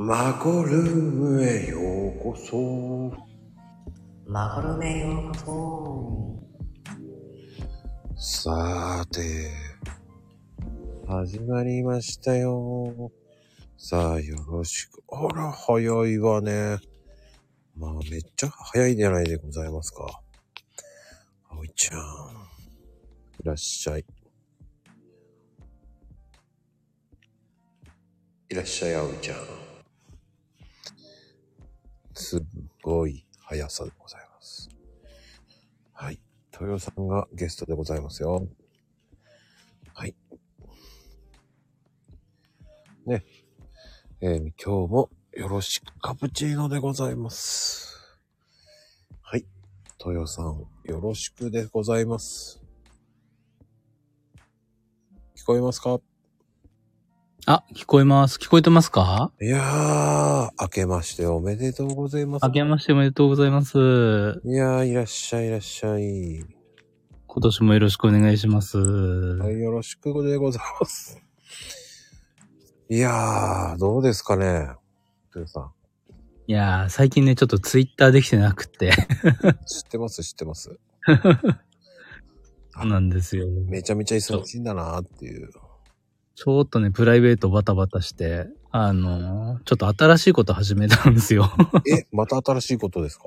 マコルームへようこそ。マコルメへようこさーて、始まりましたよ。さあ、よろしく。あら、早いわね。まあ、めっちゃ早いじゃないでございますか。あおいちゃん。いらっしゃい。いらっしゃい、あおいちゃん。すごい速さでございます。はい。豊さんがゲストでございますよ。はい。ね。えー今日もよろしくカプチーノでございます。はい。豊さん、よろしくでございます。聞こえますか？あ、聞こえます。聞こえてますか？いやー、明けましておめでとうございます。明けましておめでとうございます。いやー、いらっしゃい、いらっしゃい。今年もよろしくお願いします。はい、よろしくでございます。いやー、どうですかね。トヨさん。いやー、最近ね、ちょっとツイッターできてなくって。知ってます、知ってます。そうなんですよ。めちゃめちゃ忙しいんだなーっていう。ちょっとね、プライベートバタバタして、あのーちょっと新しいこと始めたんですよ。え、また新しいことですか？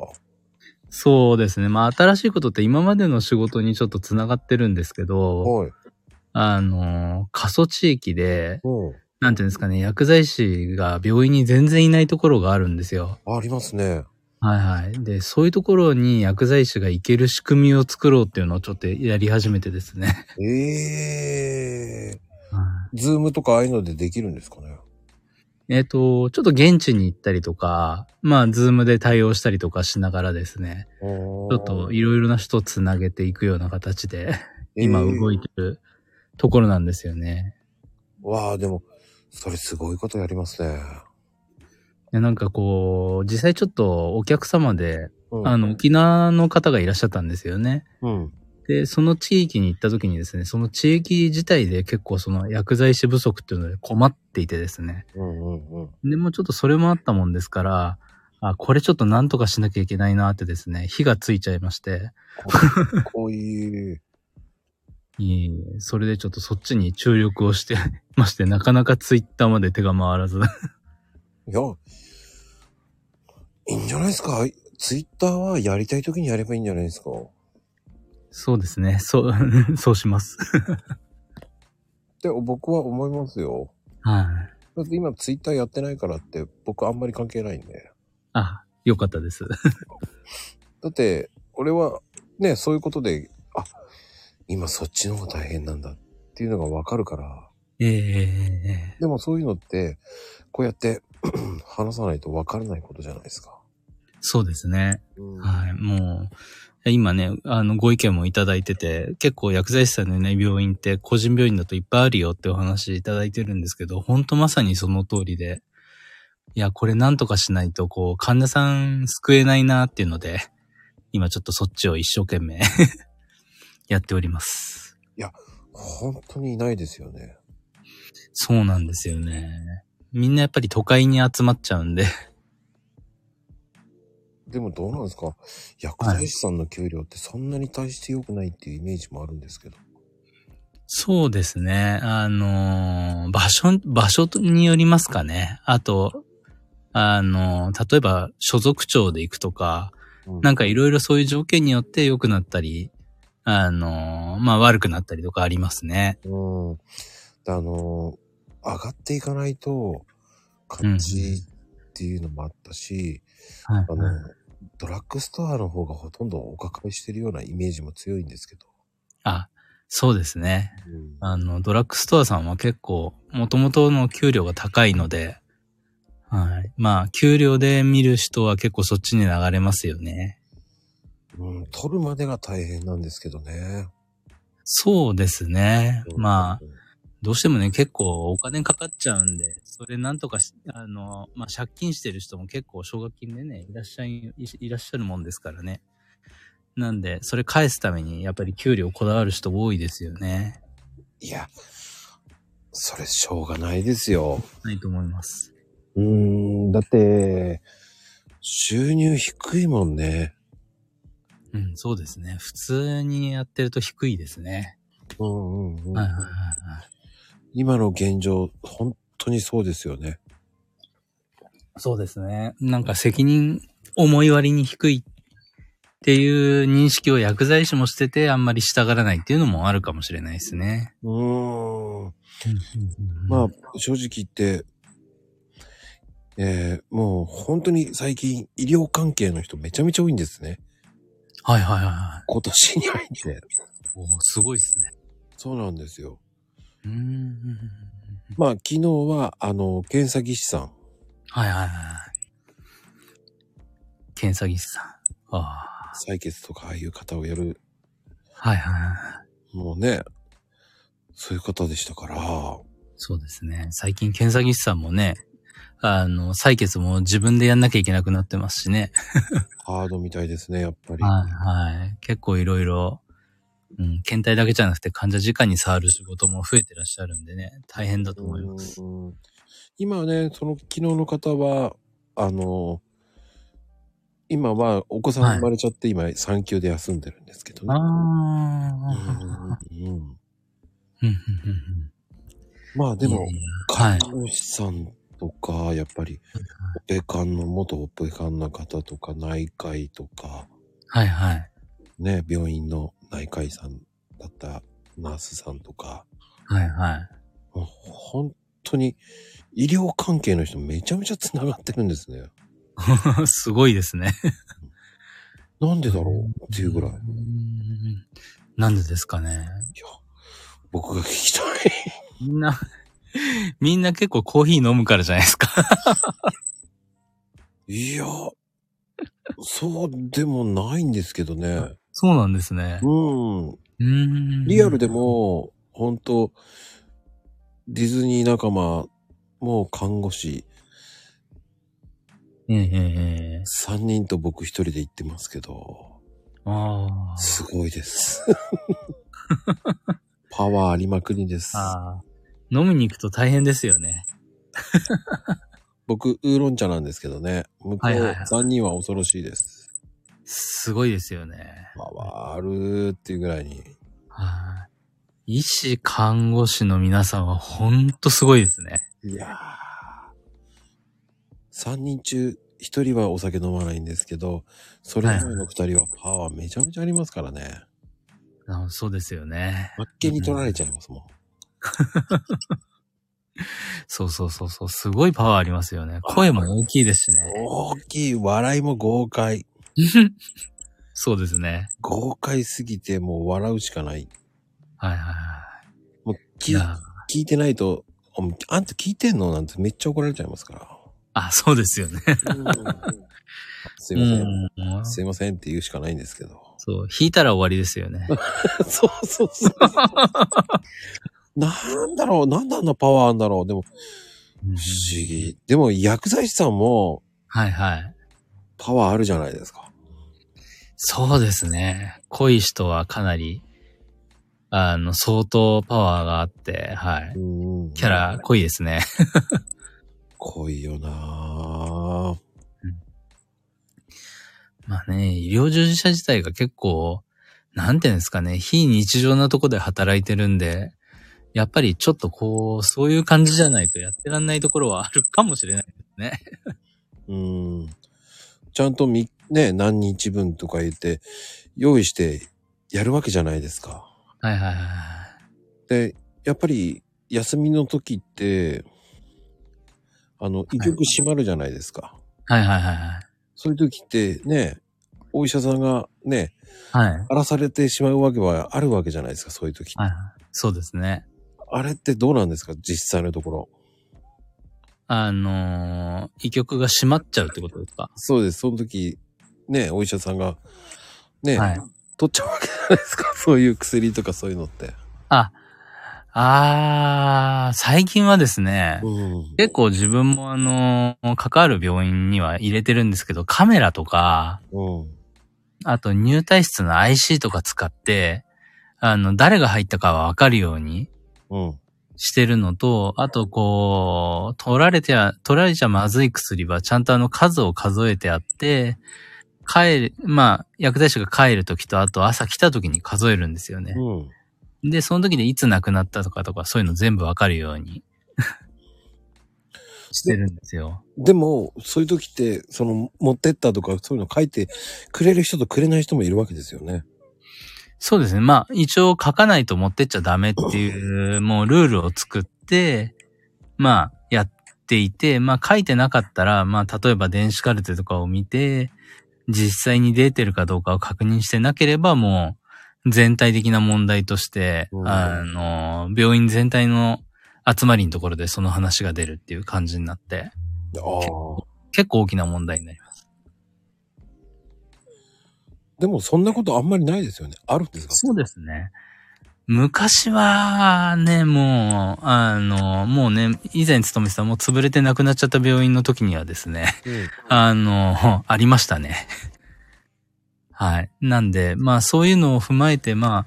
そうですね。まあ、新しいことって今までの仕事にちょっと繋がってるんですけど、はい。あのー過疎地域で、うん。なんていうんですかね、薬剤師が病院に全然いないところがあるんですよ。ありますね。はいはい。で、そういうところに薬剤師が行ける仕組みを作ろうっていうのをちょっとやり始めてですね。えはー。ズームとかああいうのでできるんですかね？いえっ、と、ちょっと現地に行ったりとか、まあ、ズームで対応したりとかしながらですね、ちょっといろいろな人をつなげていくような形で、今動いてるところなんですよね。わあ、でも、それすごいことやりますね。でなんかこう、実際ちょっとお客様で、うん。あの、沖縄の方がいらっしゃったんですよね。うん。で、その地域に行った時にですね、その地域自体で結構その薬剤師不足っていうので困っていてですね。うんうんうん。でもちょっとそれもあったもんですから、あ、これちょっとなんとかしなきゃいけないなってですね、火がついちゃいまして、こういう、いえいえそれでちょっとそっちに注力をしてまして、なかなかツイッターまで手が回らず。いや、いいんじゃないですか？ツイッターはやりたい時にやればいいんじゃないですか？そうですね、そう、そうします。って僕は思いますよ。はい。だって今ツイッターやってないからって僕あんまり関係ないんで。あ、よかったです。だって、俺はね、そういうことで、あ、今そっちの方が大変なんだっていうのがわかるから。ええでもそういうのって、こうやって 話さないとわからないことじゃないですか。そうですね。うんはい。もう、今ね、あの、ご意見もいただいてて、結構薬剤師さんのね、病院って個人病院だといっぱいあるよってお話いただいてるんですけど、本当まさにその通りで、いや、これなんとかしないと、こう、患者さん救えないなっていうので、今ちょっとそっちを一生懸命 やっております。本当にいないですよね。そうなんですよね。みんなやっぱり都会に集まっちゃうんで、でもどうなんですか？薬剤師さんの給料ってそんなに大して良くないっていうイメージもあるんですけど。そうですね。あのー場所、場所によりますかね。あと、あのー例えば所属長で行くとか、うんなんかいろいろそういう条件によって良くなったり、あのーまあ悪くなったりとかありますね。うん。であの、上がっていかないと、感じっていうのもあったし、はいあの、ドラッグストアの方がほとんどお抱えしてるようなイメージも強いんですけど。あ、そうですね。うんあの、ドラッグストアさんは結構、元々の給料が高いので、はい。まあ、給料で見る人は結構そっちに流れますよね。うん、取るまでが大変なんですけどね。そうですね。まあ、うんどうしてもね、結構お金かかっちゃうんで、それなんとかし、あの、まあ、借金してる人も結構奨学金でね、いらっしゃい、いいらっしゃるもんですからね。なんで、それ返すために、やっぱり給料こだわる人多いですよね。いや、それしょうがないですよ。ないと思います。うーん、だって、収入低いもんね。うん、そうですね。普通にやってると低いですね。うんうんうん。はいはいはいはい。今の現状、本当にそうですよね。そうですね。なんか責任、重い割に低いっていう認識を薬剤師もしてて、あんまり従らないっていうのもあるかもしれないですね。うーん。まあ、正直言って、えー、もう本当に最近医療関係の人めちゃめちゃ多いんですね。あ、はいはいはいは今年に入って。い。おーすごいですね。そうなんですよ。まあ、昨日は、あの、検査技師さん。はいはいはい。検査技師さん。ああ。採血とかああいう方をやる、はいはいはい。もうね、そういう方でしたから、そうですね。最近検査技師さん。もね、あの、採血も自分でやん。なきゃいけなくなってますしね。ハードみたいですね、やっぱり。はいはい。結構いろいろ、うん、検体だけじゃなくて患者直に触る仕事も増えてらっしゃるんでね、大変だと思います。うん今はね、その昨日の方は、あの、今はお子さん生まれちゃって、今産休で休んでるんですけどね。あうんあ。うんまあでも。看護師さんとか、やっぱり、オペカンの、元オペカンの方とか、内科医とか、はいはい。ね、病院の内科医さんだったナースさんとか、はいはい。もう本当に医療関係の人めちゃめちゃ繋がってるんですね。すごいですね。なんでだろう？っていうぐらい。なんでですかね。僕が聞きたい。みんな、みんな結構コーヒー飲むからじゃないですか。いや、そうでもないんですけどね。そうなんですね。うん。うーん。リアルで。も、本当ディズニー仲間、もう看護師えええええ3人と僕1人で行ってますけど、あすごいです。パワーありまくりですあ。。ああ。飲みに行くと大変ですよね。僕、ウーロン茶なんですけどね。向こうはいはいはい3人は恐ろしいです。すごいですよね。パワーあるっていうぐらいに。はい。医師、看護師の皆さんはほんとすごいですね。いやー。3人中1人はお酒飲まないんですけど、それ以外の2人はパワーめちゃめちゃありますからね。あそうですよね。あっけに取られちゃいますもん。そうそうそうそう。すごいパワーありますよね。声も大きいですしね。大きい笑いも豪快。そうですね。豪快すぎてもう笑うしかない。はいはいはもうい。い聞いや、聞いてないと、ああんた聞いてんのなんてめっちゃ怒られちゃいますから。あ、そうですよね。すいません。うんすいませんって言うしかないんですけど。そう、弾いたら終わりですよね。そうそうそう。なんだろうなんであんなパワーあんだろうでも、不思議。でも薬剤師さんもはいはい。パワーあるじゃないですか。そうですね。濃い人はかなり、あの、相当パワーがあって、はい。うんキャラ濃いですね。濃いよなぁ。まあね、医療従事者自体が結構、なんていうんですかね、非日常なとこで働いてるんで、やっぱりちょっとこう、そういう感じじゃないとやってらんないところはあるかもしれないですね。うん。ちゃんとみ、ね、何日分とか言って、用意してやるわけじゃないですか。はいはいはい。で、やっぱり休みの時って、あの、医局閉まるじゃないですか。はいはいはいはい。そういう時ってね、お医者さんがね、はい。荒らされてしまうわけはあるわけじゃないですか、そういう時。はいはい。そうですね。あれってどうなんですか、実際のところ。あのー、医局が閉まっちゃうってことですか？そうです、その時、ね、お医者さんが、ね、はい。取っちゃうわけじゃないですか、そういう薬とかそういうのって。あ、あー、最近はですね、うん。結構自分もあのー、関わる病院には入れてるんですけど、カメラとか、うん。あと入退室の IC とか使って、あの、誰が入ったかはわかるようにうん。してるのと、あとこう、取られては、取られちゃまずい薬はちゃんとあの数を数えてあって、帰る、まあ、薬剤師が帰るときと、あと朝来たときに数えるんですよね。うん。で、その時でいつ亡くなったとかとか、そういうの全部わかるように してるんですよ。でも、そういう時って、その、持ってったとか、そういうの書いてくれる人とくれない人もいるわけですよね。そうですね。まあ、一応書かないと持ってっちゃダメっていう、もうルールを作って、まあ、やっていて、まあ、書いてなかったら、まあ、例えば電子カルテとかを見て、実際に出てるかどうかを確認してなければ、もう、全体的な問題として、うんあの、病院全体の集まりのところでその話が出るっていう感じになって。結構大きな問題になります。でも、そんなことあんまりないですよね。あるんですか？そうですね。昔はね、もう、あの、もうね、以前勤めてたもう潰れて亡くなっちゃった病院の時にはですね、うん。あの、ありましたね。はい。なんで、まあそういうのを踏まえて、ま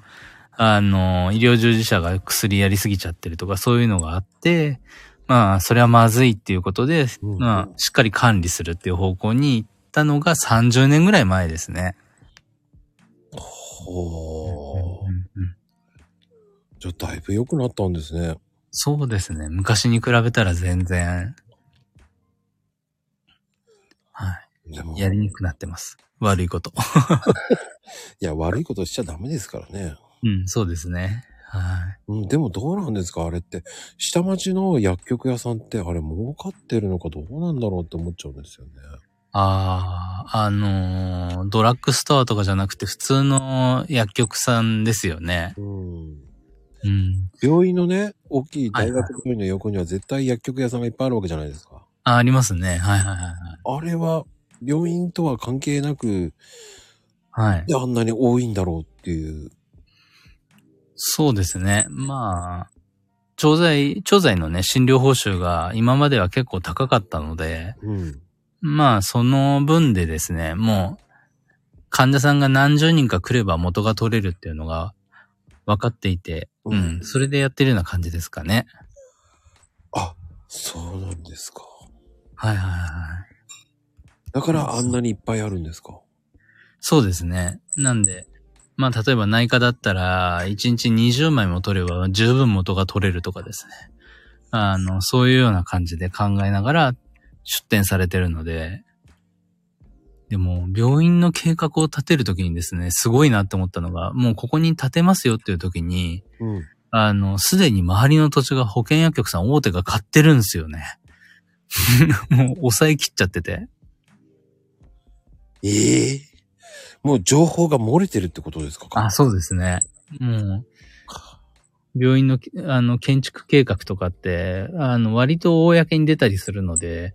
あ、あの、医療従事者が薬やりすぎちゃってるとかそういうのがあって、まあそれはまずいっていうことで、うんまあしっかり管理するっていう方向に行ったのが30年ぐらい前ですね。ほー。じゃあ、だいぶ良くなったんですね。そうですね。昔に比べたら全然、はでも、い。やりにくくなってます。悪いこと。いや、悪いことしちゃダメですからね。うん、そうですね。はい。うん、でもどうなんですかあれって。下町の薬局屋さんって、あれ儲かってるのかどうなんだろうって思っちゃうんですよね。ああ、あのードラッグストアとかじゃなくて普通の薬局さんですよね。うん。うん。病院のね、大きい大学病院の横には絶対薬局屋さんがいっぱいあるわけじゃないですか。あありますね。はいはいはいあれは、病院とは関係なく、はい。はい。であんなに多いんだろうっていう。そうですね。まあ、調剤、調剤のね、診療報酬が今までは結構高かったので、うん。まあ、その分でですね、もう、患者さんが何十人か来れば元が取れるっていうのが分かっていて、ううんん、それでやってるような感じですかね。あ、そうなんですか。はいはいはい。だからあんなにいっぱいあるんですか？そうですね。なんで、まあ、例えば内科だったら、1日20枚も取れば十分元が取れるとかですね。あの、そういうような感じで考えながら出店されてるので、でも、病院の計画を立てるときにですね、すごいなって思ったのが、もうここに建てますよっていうときに、うん。あの、すでに周りの土地が保険薬局さん大手が買ってるんですよね。もう抑え切っちゃってて。ええもう情報が漏れてるってことですか？あ、そうですね。もう、病院の、あの、建築計画とかって、あの、割と公に出たりするので、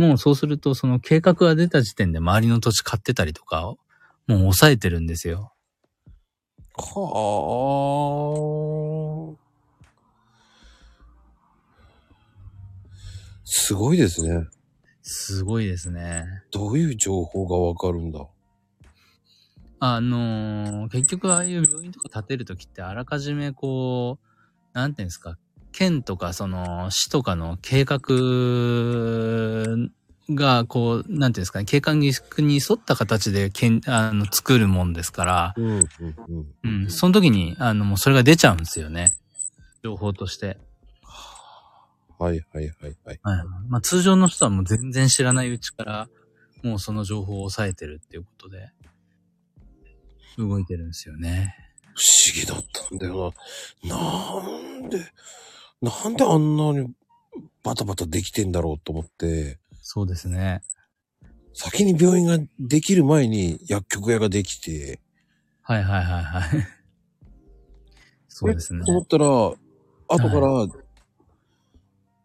もうそうすると、その計画が出た時点で周りの土地買ってたりとかを、もう抑えてるんですよ。はあ。すごいですね。すごいですね。どういう情報がわかるんだ？あのー結局ああいう病院とか建てるときってあらかじめこう、なんていうんですか、県とかその市とかの計画がこう、なんていうんですかね、計画に沿った形でけんあの作るもんですから、うん、うん、うん。うん、その時にあのもうそれが出ちゃうんですよね。情報として。はい、はい、はい、はい。はい。まあ通常の人はもう全然知らないうちから、もうその情報を抑えてるっていうことで、動いてるんですよね。不思議だったんだよな。なんで、なんであんなにバタバタできてんだろうと思って、そうですね。先に病院ができる前に薬局屋ができて、はいはいはいはい。そうですねえ。と思ったら、後から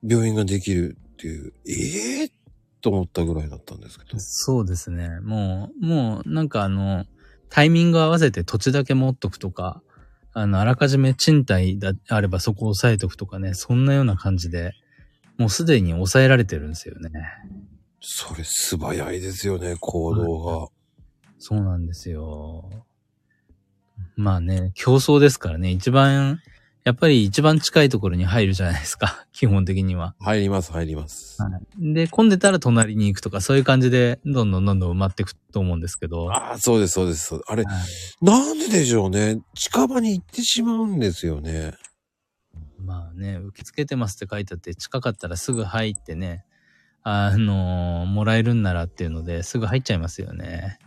病院ができるっていう、ええと思ったぐらいだったんですけど。そうですね。もう、もうなんかあの、タイミング合わせて土地だけ持っとくとか、あの、あらかじめ賃貸であればそこを押さえとくとかね、そんなような感じで、もうすでに抑えられてるんですよね。それ素早いですよね、行動が。そうなんですよ。まあね、競争ですからね、一番やっぱり一番近いところに入るじゃないですか。基本的には。入ります、入ります。で、混んでたら隣に行くとか、そういう感じで、どんどんどんどん埋まっていくと思うんですけど。ああ、そうです、そうです。あれ、はいなんででしょうね。近場に行ってしまうんですよね。まあね、受け付けてますって書いてあって、近かったらすぐ入ってね、あのーもらえるんならっていうので、すぐ入っちゃいますよね。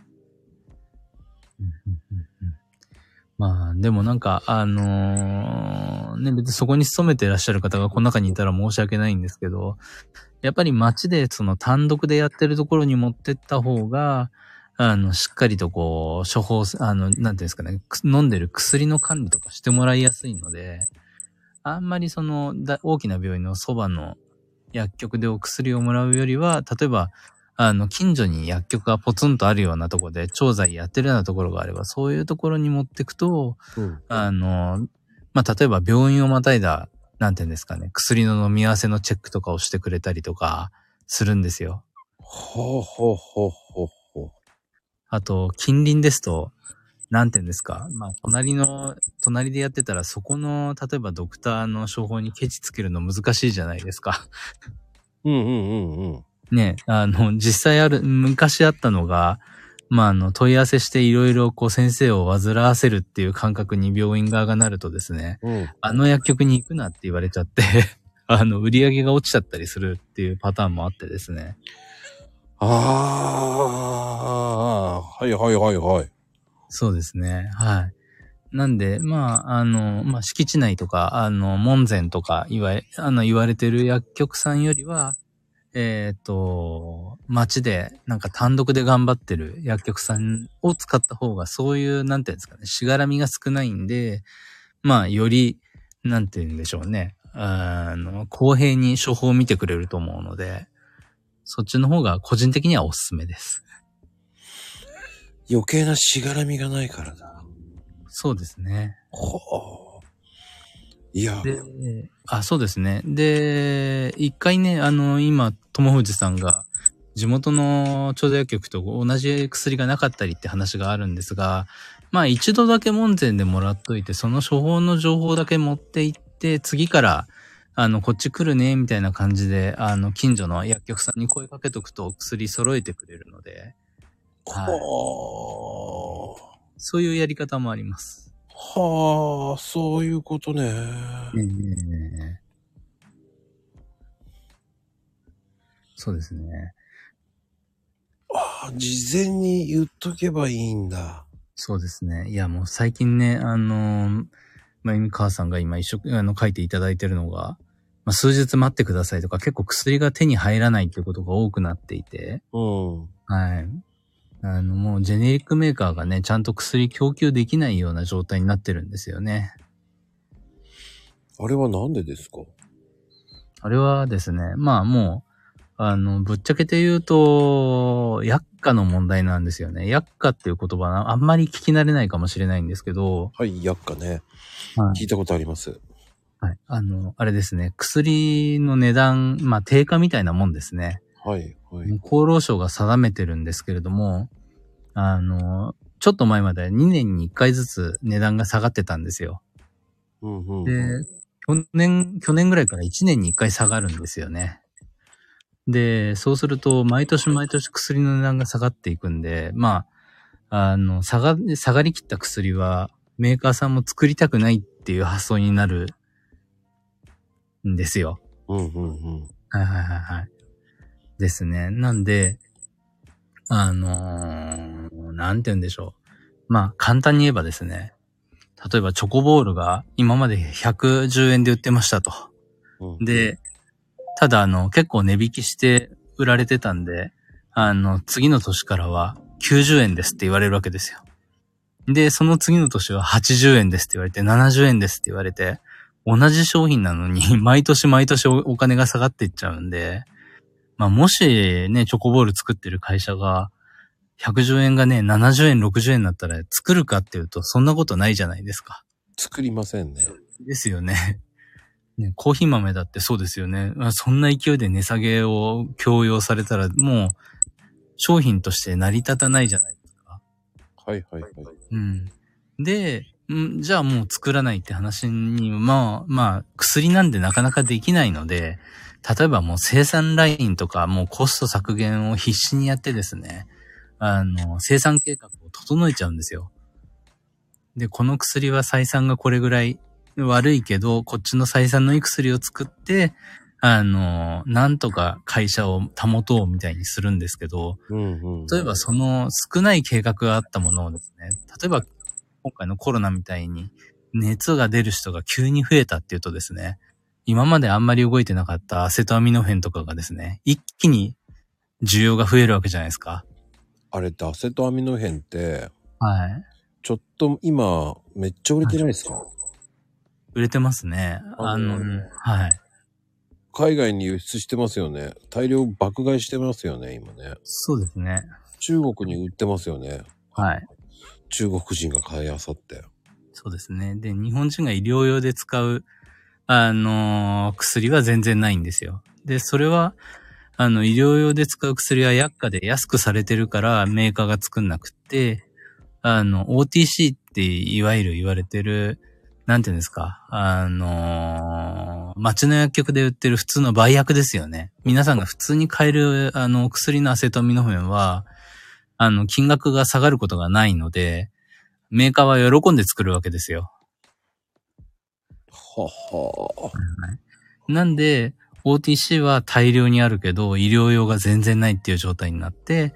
まあ、でもなんか、あのーね、別にそこに勤めてらっしゃる方がこの中にいたら申し訳ないんですけど、やっぱり街でその単独でやってるところに持ってった方が、あの、しっかりとこう、処方、あの、なんていうんですかね、飲んでる薬の管理とかしてもらいやすいので、あんまりその、大きな病院のそばの薬局でお薬をもらうよりは、例えば、あの、近所に薬局がポツンとあるようなところで、調剤やってるようなところがあれば、そういうところに持ってくと、うん。あの、まあ、例えば病院をまたいだ、なんていうんですかね、薬の飲み合わせのチェックとかをしてくれたりとか、するんですよ。ほうほうほうほうほう。あと、近隣ですと、なんて言うんですか。まあ、隣の、隣でやってたら、そこの、例えばドクターの処方にケチつけるの難しいじゃないですか。うんうんうんうん。ね、あの、実際ある、昔あったのが、まあ、あの、問い合わせしていろいろこう先生を煩わせるっていう感覚に病院側がなるとですね、うん。あの薬局に行くなって言われちゃって、あの、売り上げが落ちちゃったりするっていうパターンもあってですね。ああ、はいはいはいはい。そうですね。はい。なんで、まあ、あの、まあ、敷地内とか、あの、門前とか言われ、あの、言われてる薬局さんよりは、えっ、と、街で、なんか単独で頑張ってる薬局さんを使った方が、そういう、なんていうんですかね、しがらみが少ないんで、まあ、より、なんて言うんでしょうね。あの、公平に処方を見てくれると思うので、そっちの方が個人的にはおすすめです。余計なしがらみがないからだ。そうですね。ほう。いや、で、あ、そうですね。で、一回ね、あの、今、友藤さんが、地元の調剤薬局と同じ薬がなかったりって話があるんですが、まあ一度だけ門前でもらっといて、その処方の情報だけ持って行って、次から、あの、こっち来るね、みたいな感じで、あの、近所の薬局さんに声かけとくと薬揃えてくれるので、はい。そういうやり方もあります。はあ、そういうことね。そうですね。ああ、事前に言っとけばいいんだ。そうですね。いや、もう最近ね、あのー、まゆみ母さんが今一生、あの、書いていただいてるのが、まあ、数日待ってくださいとか、結構薬が手に入らないっていうことが多くなっていて、うん。はい。あの、もうジェネリックメーカーがね、ちゃんと薬供給できないような状態になってるんですよね。あれはなんでですか？あれはですね、まあもう、あの、ぶっちゃけて言うと、薬価の問題なんですよね。薬価っていう言葉はあんまり聞き慣れないかもしれないんですけど、はい、薬価ね。はい聞いたことあります。はい。あの、あれですね。薬の値段、まあ、定価みたいなもんですね。はい、はい。厚労省が定めてるんですけれども、あの、ちょっと前まで2年に1回ずつ値段が下がってたんですよ。うんうん、で、去年、去年ぐらいから1年に1回下がるんですよね。で、そうすると、毎年毎年薬の値段が下がっていくんで、まあ、あの、下が、下がりきった薬は、メーカーさんも作りたくないっていう発想になるんですよ。うんうんうん。はいはいはいはい。ですね。なんで、あのーなんて言うんでしょう。まあ、簡単に言えばですね。例えばチョコボールが今まで110円で売ってましたと。うん、で、ただあの、結構値引きして売られてたんで、あの、次の年からは90円ですって言われるわけですよ。で、その次の年は80円ですって言われて、70円ですって言われて、同じ商品なのに、毎年毎年おお金が下がっていっちゃうんで、まあもしね、チョコボール作ってる会社が、110円がね、70円、60円になったら作るかっていうと、そんなことないじゃないですか。作りませんね。ですよね。ね、コーヒー豆だってそうですよね。まあそんな勢いで値下げを強要されたら、もう、商品として成り立たないじゃないですか。はいはいはい。うん。で、んじゃあもう作らないって話に、まあ、まあ、薬なんでなかなかできないので、例えばもう生産ラインとかもうコスト削減を必死にやってですね、あの、生産計画を整えちゃうんですよ。で、この薬は採算がこれぐらい悪いけど、こっちの採算のいい薬を作って、あの、なんとか会社を保とうみたいにするんですけど、うんうん。例えばその少ない計画があったものをですね、例えば今回のコロナみたいに熱が出る人が急に増えたっていうとですね、今まであんまり動いてなかったアセトアミノフェンとかがですね、一気に需要が増えるわけじゃないですか。あれってアセトアミノフェンって、はい。ちょっと今、めっちゃ売れてないですか？売れてますね。あの、あのはい。海外に輸出してますよね。大量爆買いしてますよね、今ね。そうですね。中国に売ってますよね。はい。中国人が買いあさって。そうですね。で、日本人が医療用で使う、あの薬は全然ないんですよ。で、それは、あの、医療用で使う薬は薬価で安くされてるからメーカーが作んなくって、あの、OTC っていわゆる言われてる、なんていうんですか、あの街の薬局で売ってる普通の売薬ですよね。皆さんが普通に買える、あの、薬のアセトミノフェンは、あの、金額が下がることがないので、メーカーは喜んで作るわけですよ。ははなんで、OTC は大量にあるけど、医療用が全然ないっていう状態になって、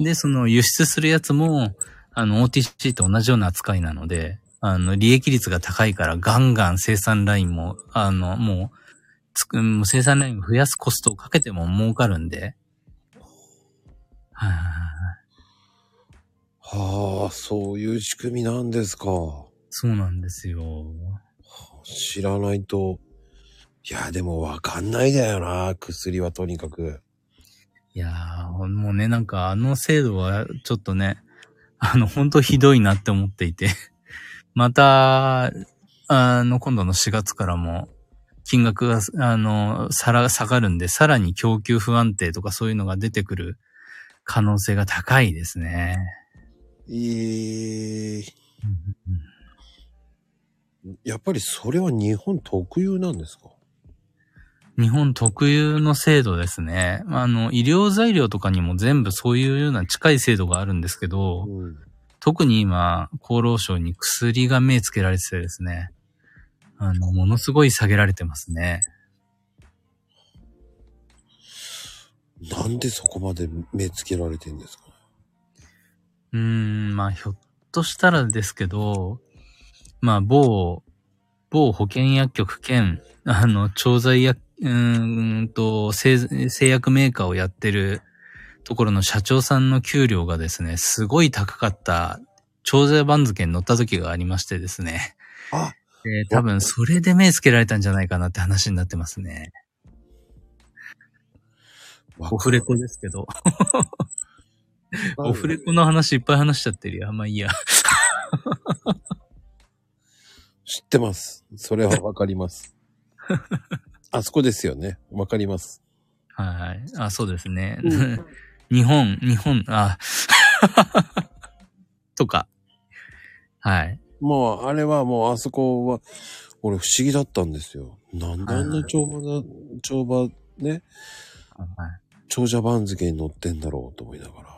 で、その輸出するやつも、あの、OTC と同じような扱いなので、あの、利益率が高いからガンガン生産ラインも、あの、もう、つく、生産ラインを増やすコストをかけても儲かるんで。はいはいはい。はあ、そういう仕組みなんですか。そうなんですよ。知らないと。いや、でもわかんないだよな、薬はとにかく。いやー、もうね、なんかあの制度はちょっとね、あの、本当ひどいなって思っていて、また、あの、今度の4月からも、金額が、あの、さら、下がるんで、さらに供給不安定とかそういうのが出てくる可能性が高いですね。ええやっぱりそれは日本特有なんですか？日本特有の制度ですね。あの、医療材料とかにも全部そういうような近い制度があるんですけど、うん。特に今、厚労省に薬が目つけられててですね、あの、ものすごい下げられてますね。なんでそこまで目つけられてんですか？うーん、まあ、ひょっとしたらですけど、まあ、某、某保険薬局兼、あの、調剤薬、うーんと製、製薬メーカーをやってるところの社長さんの給料がですね、すごい高かった、調剤番付に乗った時がありましてですね。あで、多分それで目つけられたんじゃないかなって話になってますね。オフレコですけど。オフレコの話いっぱい話しちゃってるよ。まあいいや。知ってます。それはわかります。あそこですよね。わかります。はい。あ、そうですね。うん日本、日本、あ、とか。はい。もう、あれはもう、あそこは、俺不思議だったんですよ。なんであんな帳場な、帳場、ね、はい長者番付に乗ってんだろうと思いながら。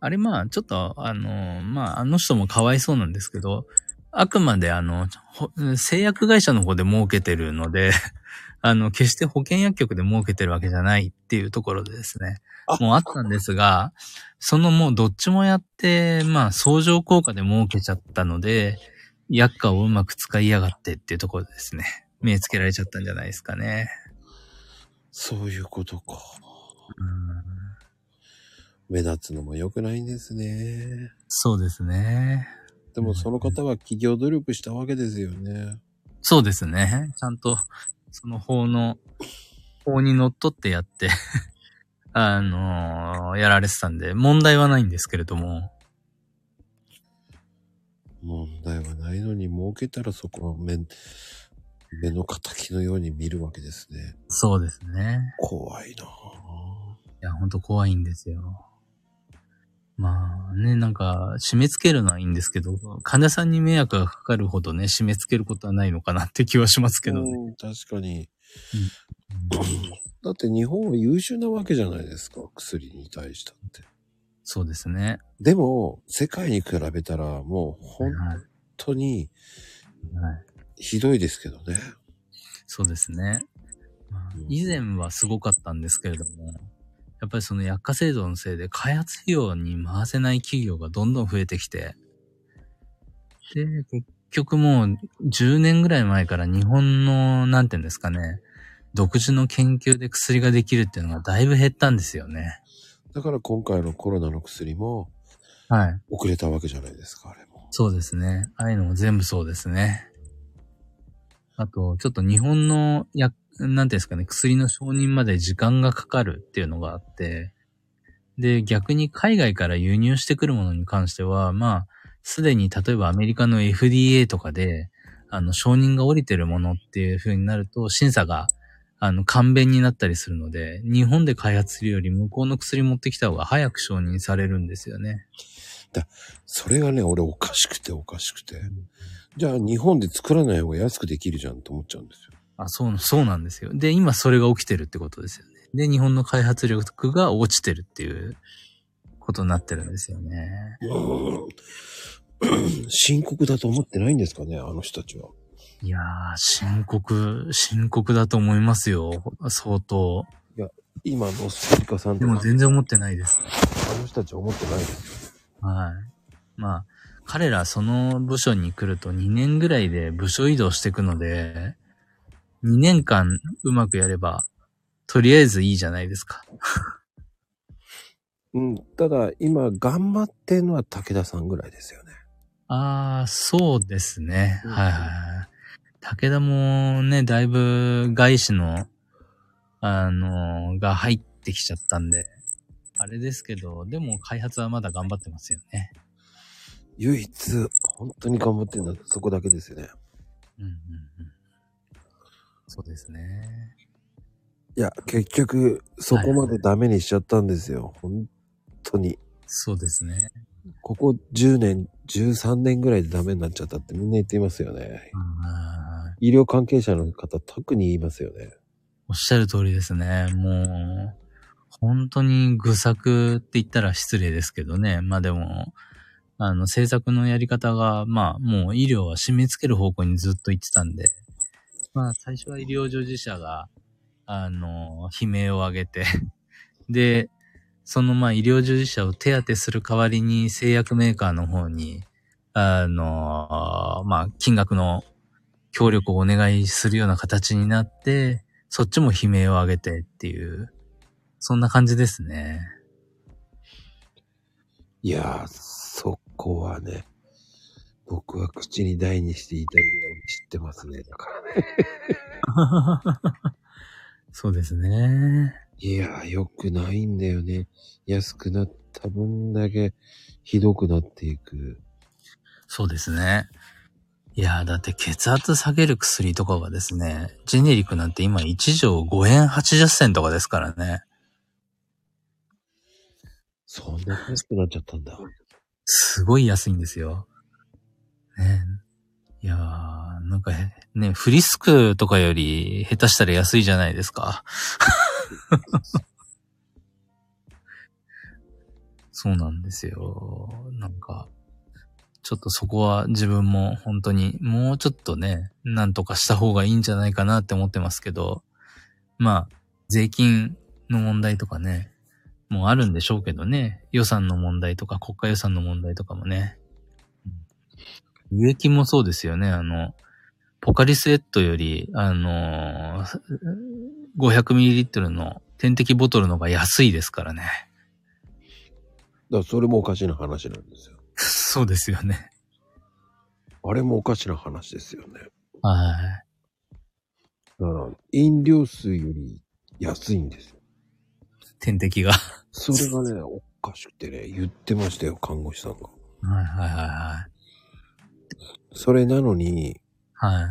あれまあ、ちょっと、あの、まあ、あの人もかわいそうなんですけど、あくまであの、ほ製薬会社の方で儲けてるので、あの、決して保険薬局で儲けてるわけじゃないっていうところでですねあ。もうあったんですが、そのもうどっちもやって、まあ、相乗効果で儲けちゃったので、薬価をうまく使いやがってっていうところでですね、目つけられちゃったんじゃないですかね。そういうことか。うん目立つのも良くないんですね。そうですね。でもその方は企業努力したわけですよね。そうですね。ちゃんと、その法の、法にのっとってやって、あのーやられてたんで、問題はないんですけれども、問題はないのに儲けたらそこは目、目の敵のように見るわけですね。そうですね。怖いなぁいや、ほんと怖いんですよ。まあね、なんか、締め付けるのはいいんですけど、患者さんに迷惑がかかるほどね、締め付けることはないのかなって気はしますけどね。うん確かに。だって日本は優秀なわけじゃないですか、薬に対したって。そうですね。でも、世界に比べたらもう本はい。当にはい。ひどいですけどね。そうですね。以前はすごかったんですけれども、やっぱりその薬価制度のせいで開発費用に回せない企業がどんどん増えてきて、で、結局もう10年ぐらい前から日本の、なんていうんですかね、独自の研究で薬ができるっていうのがだいぶ減ったんですよね。だから今回のコロナの薬もはい。遅れたわけじゃないですか、あれも。そうですね。ああいうのも全部そうですね。あと、ちょっと日本の薬、なんていうんですかね、薬の承認まで時間がかかるっていうのがあって、で、逆に海外から輸入してくるものに関しては、まあ、すでに例えばアメリカの FDA とかで、あの、承認が降りてるものっていう風になると、審査が、あの、簡便になったりするので、日本で開発するより向こうの薬持ってきた方が早く承認されるんですよね。それがね、俺おかしくておかしくて。じゃあ日本で作らない方が安くできるじゃんと思っちゃうんですよ。あ、そう、そうなんですよ。で、今それが起きてるってことですよね。で、日本の開発力が落ちてるっていうことになってるんですよね。深刻だと思ってないんですかね、あの人たちは。いやー、深刻、深刻だと思いますよ。相当。今のスピカさんでも全然思ってないです。あの人たちは思ってないですよ。はい。まあ、彼らその部署に来ると2年ぐらいで部署移動していくので、2年間うまくやれば、とりあえずいいじゃないですか。うん、ただ今頑張ってんのは武田さんぐらいですよね。ああ、そうですね。うんはいはいはい。武田もね、だいぶ外資の、あの、が入ってきちゃったんで、あれですけど、でも開発はまだ頑張ってますよね。唯一、本当に頑張ってるのはそこだけですよね。うんうんうん。そうですね。いや、結局、そこまでダメにしちゃったんですよ。本当に。そうですね。ここ10年、13年ぐらいでダメになっちゃったってみんな言っていますよね。うん医療関係者の方特に言いますよね。おっしゃる通りですね。もう、本当に愚策って言ったら失礼ですけどね。まあでも、あの、政策のやり方が、まあ、もう医療は締め付ける方向にずっと行ってたんで、まあ、最初は医療従事者が、あの、悲鳴を上げて、で、そのまあ医療従事者を手当てする代わりに製薬メーカーの方に、あの、まあ、金額の協力をお願いするような形になって、そっちも悲鳴を上げてっていう、そんな感じですね。いやー、そこはね、僕は口に大にして言いたいぐらいに知ってますね。だからね。そうですね。いやー、良くないんだよね。安くなった分だけひどくなっていく。そうですね。いやー、だって血圧下げる薬とかがですね、ジェネリックなんて今1錠5円80銭とかですからね。そんな安くなっちゃったんだ。すごい安いんですよ。ねいやー、なんか、ね、フリスクとかより下手したら安いじゃないですか。そうなんですよ。なんか、ちょっとそこは自分も本当にもうちょっとね、なんとかした方がいいんじゃないかなって思ってますけど、まあ、税金の問題とかね、もうあるんでしょうけどね。予算の問題とか国家予算の問題とかもね。輸液もそうですよね。あの、ポカリスエットより、あのー、500ml の点滴ボトルの方が安いですからね。だからそれもおかしな話なんですよ。そうですよね。あれもおかしな話ですよね。はい。だから、飲料水より安いんですよ。点滴が。それがね、おかしくてね、言ってましたよ、看護師さんが。はいはいはいはい。それなのに、はい。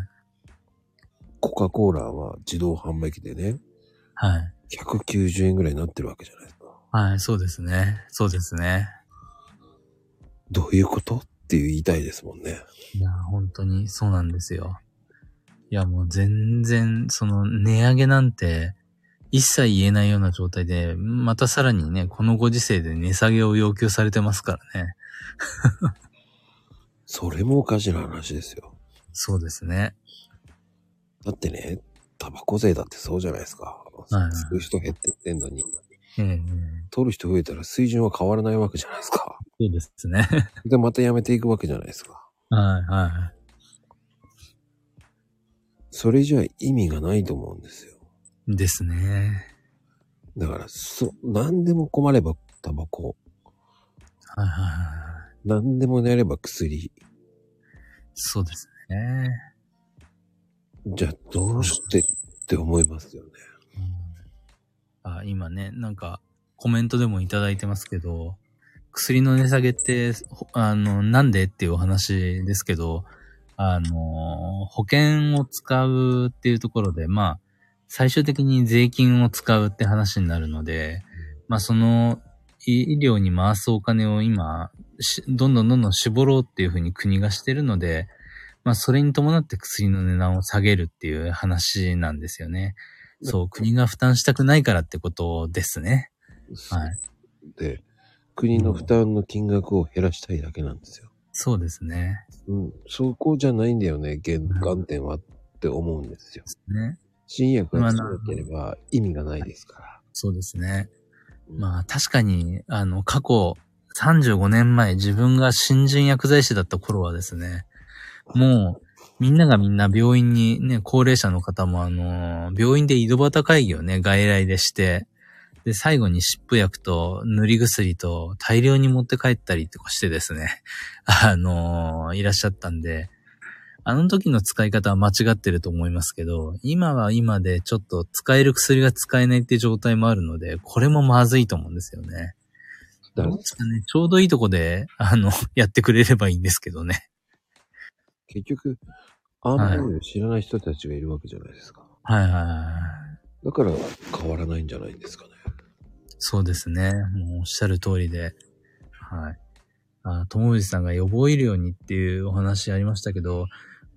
コカ・コーラは自動販売機でね、はい。190円ぐらいになってるわけじゃないですか。はい、そうですね。そうですね。どういうこと？って言いたいですもんね。いや、本当にそうなんですよ。いや、もう全然、その値上げなんて、一切言えないような状態で、またさらにね、このご時世で値下げを要求されてますからね。それもおかしな話ですよ。そうですね。だってね、タバコ税だってそうじゃないですか。いはい吸う人減ってってんのに、ええ取る人増えたら水準は変わらないわけじゃないですか。そうですね。で、またやめていくわけじゃないですか。はいはそれじゃ意味がないと思うんですよ。い。ですね。だから、そ、何でも困ればタバコ、はいはいはい。何でもやれば薬。そうですね。じゃあ、どうしてって思いますよね。あ今ね、なんか、コメントでもいただいてますけど、薬の値下げって、ほあの、なんでっていうお話ですけど、あの、保険を使うっていうところで、まあ、最終的に税金を使うって話になるので、まあ、その、医医療に回すお金を今、しどんどんどんどん絞ろうっていうふうに国がしてるので、まあ、それに伴って薬の値段を下げるっていう話なんですよね。そう、国が負担したくないからってことですね。はい。で、国の負担の金額を減らしたいだけなんですよ。そうですね。うん。そこじゃないんだよね、原眼点はって思うんですよ。ね。新薬が強ければ意味がないですから。そうですね。まあ確かに、あの、過去35年前自分が新人薬剤師だった頃はですね、もう、みんながみんな病院にね、高齢者の方もあの、病院で井戸端会議をね、外来でして、で、最後に湿布薬と塗り薬と大量に持って帰ったりとかしてですね、あのいらっしゃったんで、あの時の使い方は間違ってると思いますけど、今は今でちょっと使える薬が使えないって状態もあるので、これもまずいと思うんですよね。どうですかね、ちょうどいいとこで、あの、やってくれればいいんですけどね。結局、あんまりを知らない人たちがいるわけじゃないですか。はいはいはい。だから変わらないんじゃないんですかね。そうですね。もうおっしゃる通りで。はい。あ、友藤さんが予防医療にっていうお話ありましたけど、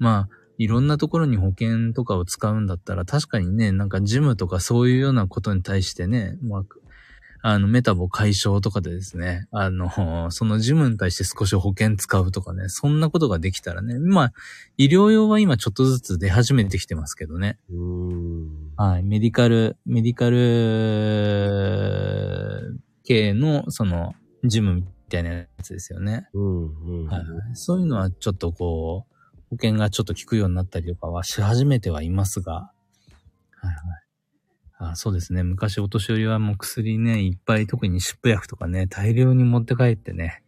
まあ、いろんなところに保険とかを使うんだったら、確かにね、なんかジムとかそういうようなことに対してね、まあ、あの、メタボ解消とかでですね、あの、そのジムに対して少し保険使うとかね、そんなことができたらね、まあ、医療用は今ちょっとずつ出始めてきてますけどね。はい。メディカル、メディカル系の、その、ジムみたいなやつですよね。うん、うん。はい。そういうのはちょっとこう、保険がちょっと効くようになったりとかはし始めてはいますが、はいはい。あそうですね。昔お年寄りはもう薬ね、いっぱい特に湿布薬とかね、大量に持って帰ってね。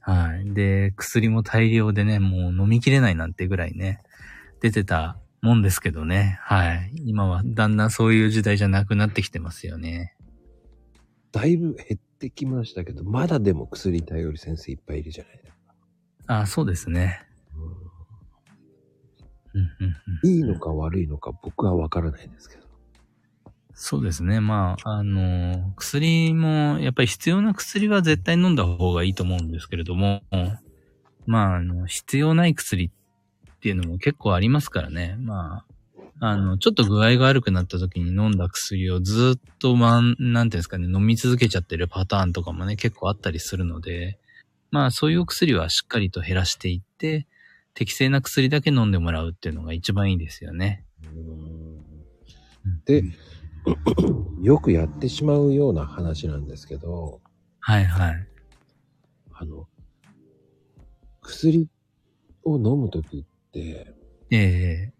はい。で、薬も大量でね、もう飲みきれないなんてぐらいね、出てたもんですけどね。はい。今はだんだんそういう時代じゃなくなってきてますよね。だいぶ減ってきましたけど、まだでも薬頼り先生いっぱいいるじゃないですか。あそうですね。いいのか悪いのか僕はわからないですけど。そうですね。まあ、あの、薬も、やっぱり必要な薬は絶対飲んだ方がいいと思うんですけれども、まあ、あの、必要ない薬っていうのも結構ありますからね。まあ、あの、ちょっと具合が悪くなった時に飲んだ薬をずっと、まあ、なんていうんですかね、飲み続けちゃってるパターンとかもね、結構あったりするので、まあ、そういうお薬はしっかりと減らしていって、適正な薬だけ飲んでもらうっていうのが一番いいですよね。で、よくやってしまうような話なんですけど、はいはい。あの、薬を飲むときって、ええ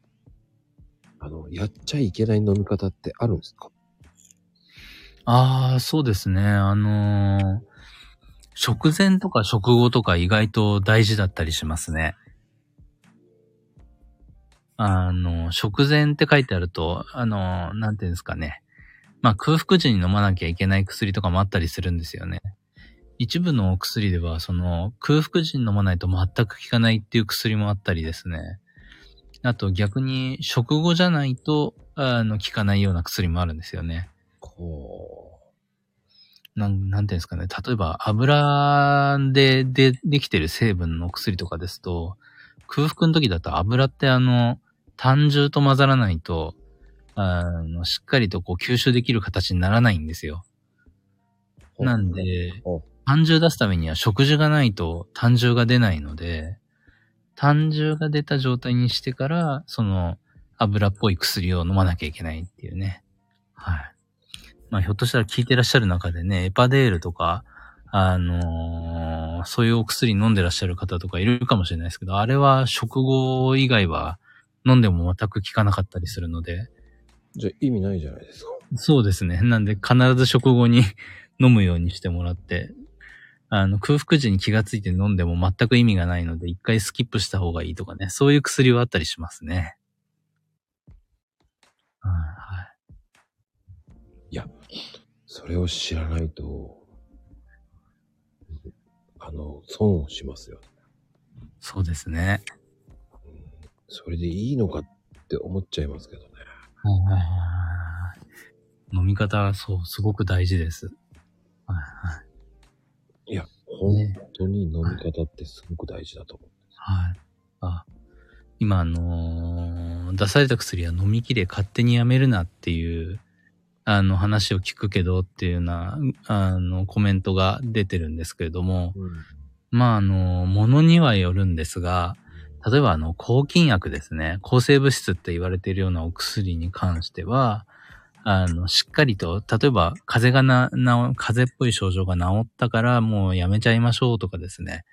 あの、やっちゃいけない飲み方ってあるんですか？ああ、そうですね。あのー食前とか食後とか意外と大事だったりしますね。あの、食前って書いてあると、あの、なんていうんですかね。まあ空腹時に飲まなきゃいけない薬とかもあったりするんですよね。一部のお薬では、その空腹時に飲まないと全く効かないっていう薬もあったりですね。あと逆に食後じゃないと、あの、効かないような薬もあるんですよね。こうなん、なんていうんですかね。例えば油で、で、できてる成分の薬とかですと、空腹の時だと油ってあの、単重と混ざらないと、あの、しっかりとこう吸収できる形にならないんですよ。なんで、お単重出すためには食事がないと単重が出ないので、単重が出た状態にしてから、その油っぽい薬を飲まなきゃいけないっていうね。はい。まあひょっとしたら聞いてらっしゃる中でね、エパデールとか、あのーそういうお薬飲んでらっしゃる方とかいるかもしれないですけど、あれは食後以外は飲んでも全く効かなかったりするので、じゃあ意味ないじゃないですか。そうですね。なんで必ず食後に 飲むようにしてもらって、あの、空腹時に気がついて飲んでも全く意味がないので、一回スキップした方がいいとかね、そういう薬はあったりしますね。はいはい。それを知らないと、あの、損をしますよ。そうですね。それでいいのかって思っちゃいますけどね。はいはいはい飲み方はそう、すごく大事です。はいはい。いや、本当に飲み方ってすごく大事だと思う。はい。あ、今あのー出された薬は飲みきれ勝手にやめるなっていう、あの話を聞くけどっていうような、あのコメントが出てるんですけれども、まああの、ものにはよるんですが、例えばあの、抗菌薬ですね。抗生物質って言われているようなお薬に関しては、あの、しっかりと、例えば、風邪がな、な、風邪っぽい症状が治ったからもうやめちゃいましょうとかですね。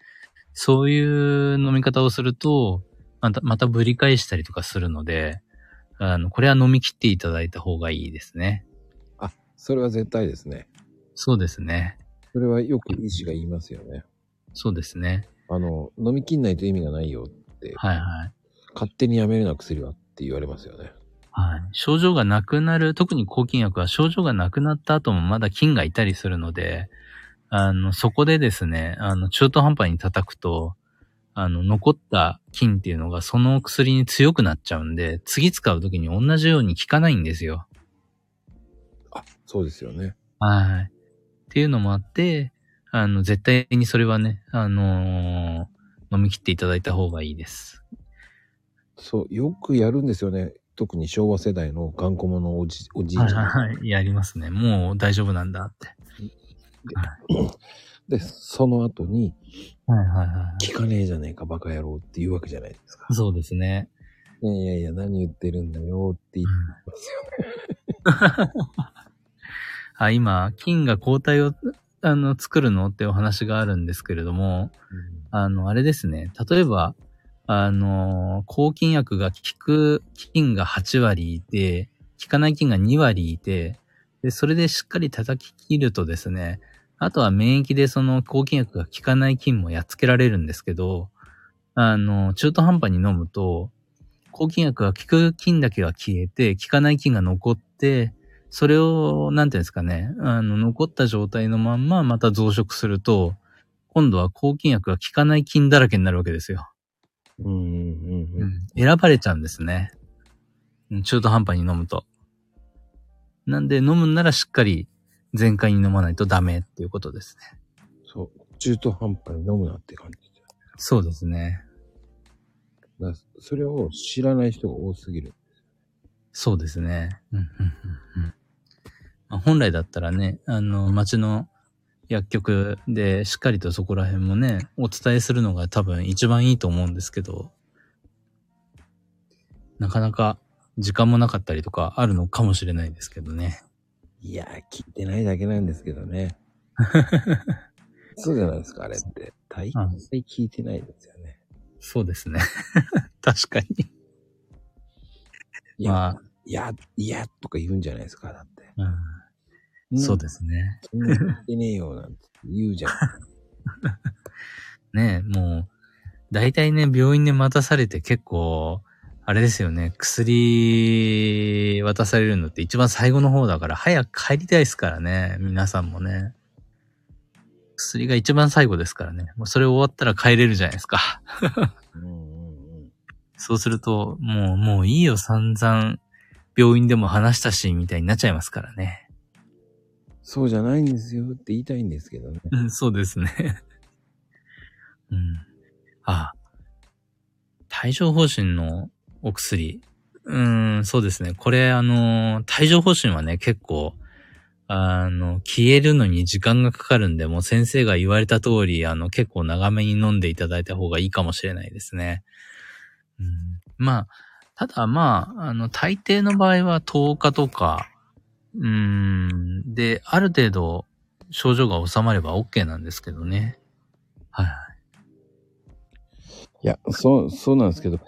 そういう飲み方をすると、また、またぶり返したりとかするので、あの、これは飲み切っていただいた方がいいですね。あ、それは絶対ですね。そうですね。それはよく医師が言いますよね。そうですね。あの、飲み切んないと意味がないよって、はいはい。勝手にやめるな薬はって言われますよね。はい。症状がなくなる、特に抗菌薬は症状がなくなった後もまだ菌がいたりするので、あの、そこでですね、あの、中途半端に叩くと、あの、残った菌っていうのがその薬に強くなっちゃうんで、次使う時に同じように効かないんですよ。あ、そうですよね。はい。っていうのもあって、あの、絶対にそれはね、あのー飲み切っていただいた方がいいです。そう、よくやるんですよね。特に昭和世代の頑固者おじ、おじいちゃん。はいはいはい。やりますね。もう大丈夫なんだって。で、その後に、はいはいは聞かねえじゃねえか、バカ野郎って言うわけじゃないですかい。。そうですね。いやいやいや、何言ってるんだよって言いますよね。あ、今、菌が抗体を、あの、作るのってお話があるんですけれども、あの、あれですね。例えば、あの、抗菌薬が効く菌が8割いて、効かない菌が2割いて、で、それでしっかり叩き切るとですね、あとは免疫でその抗菌薬が効かない菌もやっつけられるんですけど、あの、中途半端に飲むと、抗菌薬が効く菌だけが消えて、効かない菌が残って、それを、なんていうんですかね、あの、残った状態のまんままた増殖すると、今度は抗菌薬が効かない菌だらけになるわけですよ。うんうんうんうん。選ばれちゃうんですね。うん中途半端に飲むと。なんで飲むんならしっかり全開に飲まないとダメっていうことですね。そう。中途半端に飲むなって感じ。そうですね。だそれを知らない人が多すぎる。そうですね。うんうんうんうんまあ本来だったらね、あの、町の薬局でしっかりとそこら辺もね、お伝えするのが多分一番いいと思うんですけど、なかなか時間もなかったりとかあるのかもしれないですけどね。いやー、聞いてないだけなんですけどね。そうじゃないですか、あれって。大体聞いてないですよね。そうですね。確かに。いや、まいや、いや、とか言うんじゃないですか、だって。あ、うん、そうですね。ねえよ、なんて言うじゃん。ねもう、大体ね、病院で待たされて結構、あれですよね、薬渡されるのって一番最後の方だから、早く帰りたいですからね、皆さんもね。薬が一番最後ですからね。もうそれ終わったら帰れるじゃないですか。うんうんうん。そうすると、もう、もういいよ、散々、病院でも話したし、みたいになっちゃいますからね。そうじゃないんですよって言いたいんですけどね。うん、そうですね。うん。あ、帯状疱疹のお薬。うーん、そうですね。これ、あの、帯状疱疹はね、結構、あの、消えるのに時間がかかるんで、もう先生が言われた通り、あの、結構長めに飲んでいただいた方がいいかもしれないですね。うん、まあ、ただまあ、あの、大抵の場合は10日とか、うーん、で、ある程度、症状が収まれば OK なんですけどね。はいはい。いや、そう、そうなんですけど、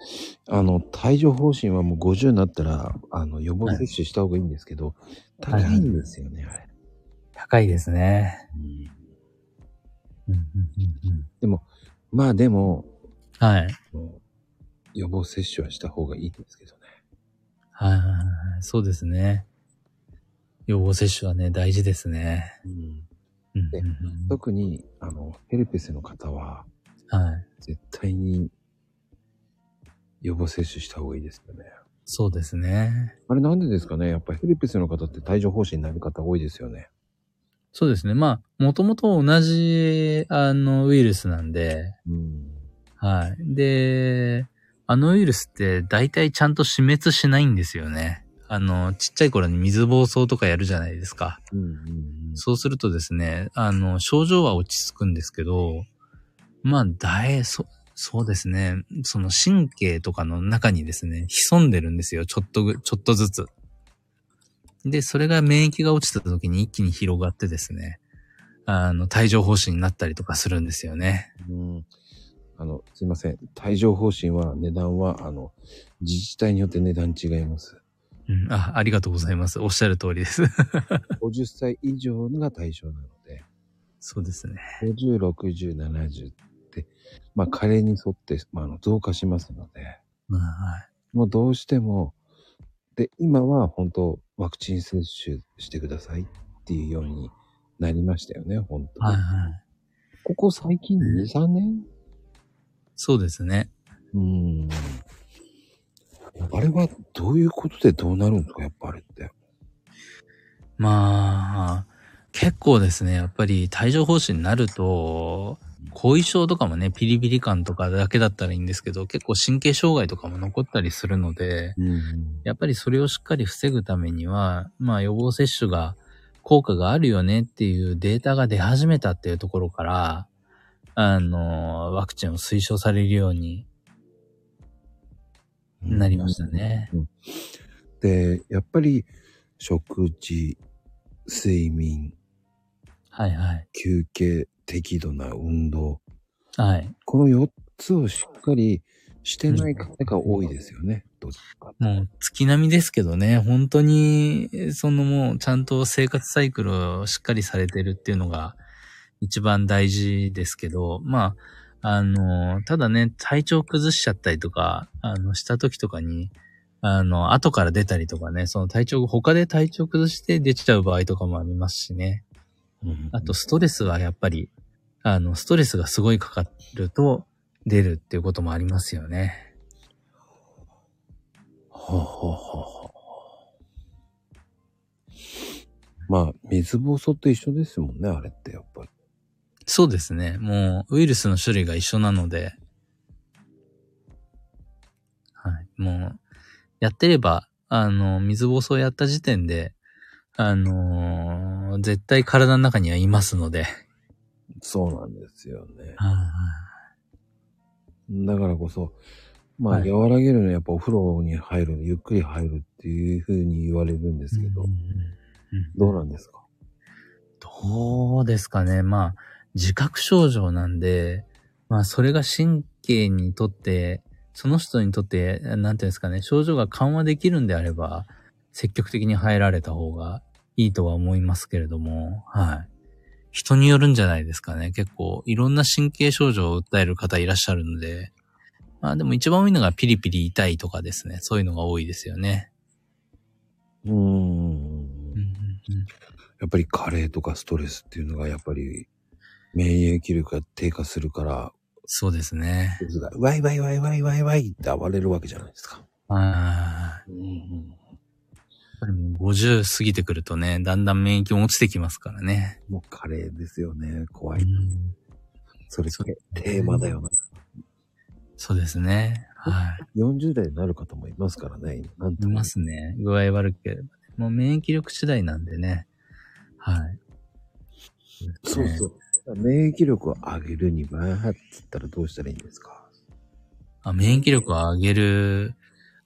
あの、帯状疱疹はもう50になったら、あの、予防接種した方がいいんですけど、高いんですよね、あれ。高いですね。うんうんうんうんうんまあでも、はい。予防接種はした方がいいんですけどね。はいはいはい。そうですね。予防接種はね、大事ですね。うん、うんうんうん特に、あの、ヘルペスの方は、はい。絶対に予防接種した方がいいですよね。そうですね。あれなんでですかね？やっぱヘルペスの方って帯状疱疹になる方多いですよね。そうですね。まあ、もともと同じ、あの、ウイルスなんで、うん。はい。で、あのウイルスって大体ちゃんと死滅しないんですよね。あの、ちっちゃい頃に水疱瘡とかやるじゃないですか。うんうんうん。そうするとですね、あの、症状は落ち着くんですけど、まあ、だい、そ、そうですね、その神経とかの中にですね、潜んでるんですよ、ちょっとぐ、ちょっとずつ。で、それが免疫が落ちた時に一気に広がってですね、あの、帯状疱疹になったりとかするんですよね。うん。あの、すいません。帯状疱疹は値段は、あの、自治体によって値段違います。うん、あ、ありがとうございます。おっしゃる通りです。50歳以上が対象なので、そうですね。50、60、70って、まあ、加齢に沿って、まあ、あの増加しますので、うんはい。もうどうしても、で、今は本当ワクチン接種してくださいっていうようになりましたよね、本当に。はいはい。ここ最近2、3年？そうですね。うん。あれはどういうことでどうなるんですか、やっぱあれって。まあ、結構ですね、やっぱり帯状疱疹になると、後遺症とかもね、ピリピリ感とかだけだったらいいんですけど、結構神経障害とかも残ったりするので、うん。やっぱりそれをしっかり防ぐためには、まあ予防接種が効果があるよねっていうデータが出始めたっていうところから、あの、ワクチンを推奨されるようになりましたね。で、やっぱり食事、睡眠、はいはい。休憩、適度な運動、はい。この4つをしっかりしてない方が多いですよね。どっちか。もう月並みですけどね、本当に、そのもうちゃんと生活サイクルをしっかりされてるっていうのが一番大事ですけど、まあ、あの、ただね、体調崩しちゃったりとか、あの、した時とかに、あの、後から出たりとかね、その体調、他で体調崩して出ちゃう場合とかもありますしね。うんあと、ストレスはやっぱり、あの、ストレスがすごいかかると出るっていうこともありますよね。はあ、はあはあ、まあ、水疱瘡と一緒ですもんね、あれってやっぱり。そうですね。もう、ウイルスの種類が一緒なので、はい。もう、やってれば、あの、水疱瘡やった時点で、あのー絶対体の中にはいますので。そうなんですよね。はだからこそ、まあ、はい和らげるのはやっぱお風呂に入る、ゆっくり入るっていう風に言われるんですけど、うんうんどうなんですか？どうですかね。まあ、自覚症状なんで、まあ、それが神経にとって、その人にとって、なんていうんですかね、症状が緩和できるんであれば、積極的に入られた方がいいとは思いますけれども、はい。人によるんじゃないですかね。結構、いろんな神経症状を訴える方いらっしゃるので、まあでも一番多いのがピリピリ痛いとかですね。そういうのが多いですよね。うーん。うんうんうんやっぱり加齢とかストレスっていうのがやっぱり免疫力が低下するから、そうですね。ワイワイワイワイワイワイって暴れるわけじゃないですか。はうんうんい。ぱりもう50過ぎてくるとね、だんだん免疫も落ちてきますからね。もうカレーですよね。怖い。うんそれそうテーマだよな。そうですね。は40代になる方もいますからね。なんいますね。具合悪ければね。もう免疫力次第なんでね。はい。そうそう。免疫力を上げるには、って言ったらどうしたらいいんですか？あ免疫力を上げる、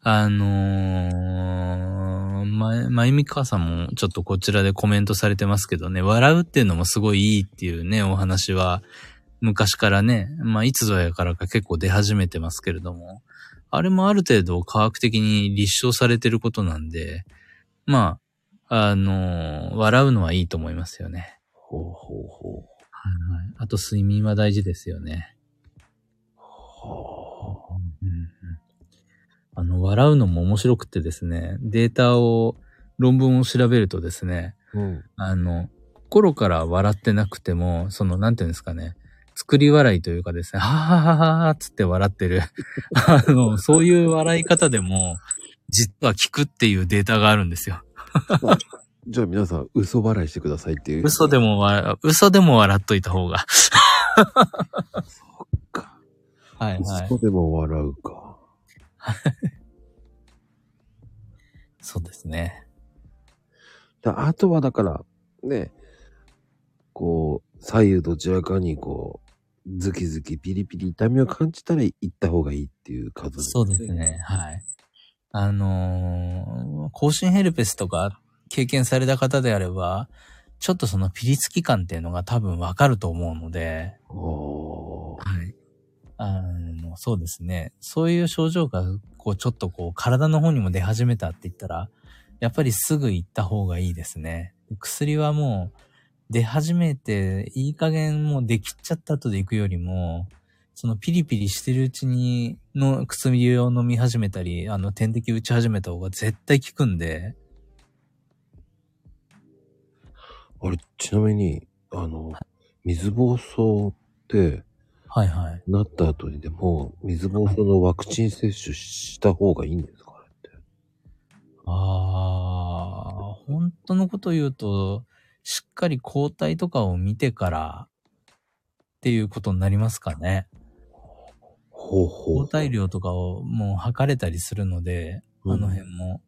あのー、ま、まゆみかさんもちょっとこちらでコメントされてますけどね、笑うっていうのもすごいいいっていうね、お話は、昔からね、まあ、いつぞやからか結構出始めてますけれども、あれもある程度科学的に立証されてることなんで、まあ、あのー笑うのはいいと思いますよね。ほうほうほう。はいはい。あと睡眠は大事ですよね。はうんうんあの、笑うのも面白くてですね、データを、論文を調べるとですね、あ。うん。あの、心から笑ってなくても、その、なんていうんですかね、作り笑いというかですね、はははははつって笑ってる。あの、そういう笑い方でも、実は効くっていうデータがあるんですよ。じゃあ皆さん、嘘払いしてくださいっていう。嘘でも笑、嘘でも笑っといた方が。か。はいはい。嘘でも笑うか。そうですね。だあとはだから、ね、こう、左右どちらかにこう、ズキズキピリピリ痛みを感じたら行った方がいいっていう数ですそうですね。はい。あのー、更新ヘルペスとか経験された方であれば、ちょっとそのピリつき感っていうのが多分わかると思うので、おーはい。あの、そうですね。そういう症状が、こう、ちょっとこう、体の方にも出始めたって言ったら、やっぱりすぐ行った方がいいですね。薬はもう、出始めて、いい加減もうできちゃった後で行くよりも、そのピリピリしてるうちにの薬を飲み始めたり、あの点滴打ち始めた方が絶対効くんで、あれ、ちなみに、あの、水疱瘡って、はいはい。なった後にでも、水疱瘡のワクチン接種した方がいいんですか？あれって。ああ、本当のこと言うと、しっかり抗体とかを見てからっていうことになりますかね。ほうほう。抗体量とかをもう測れたりするので、うんあの辺も。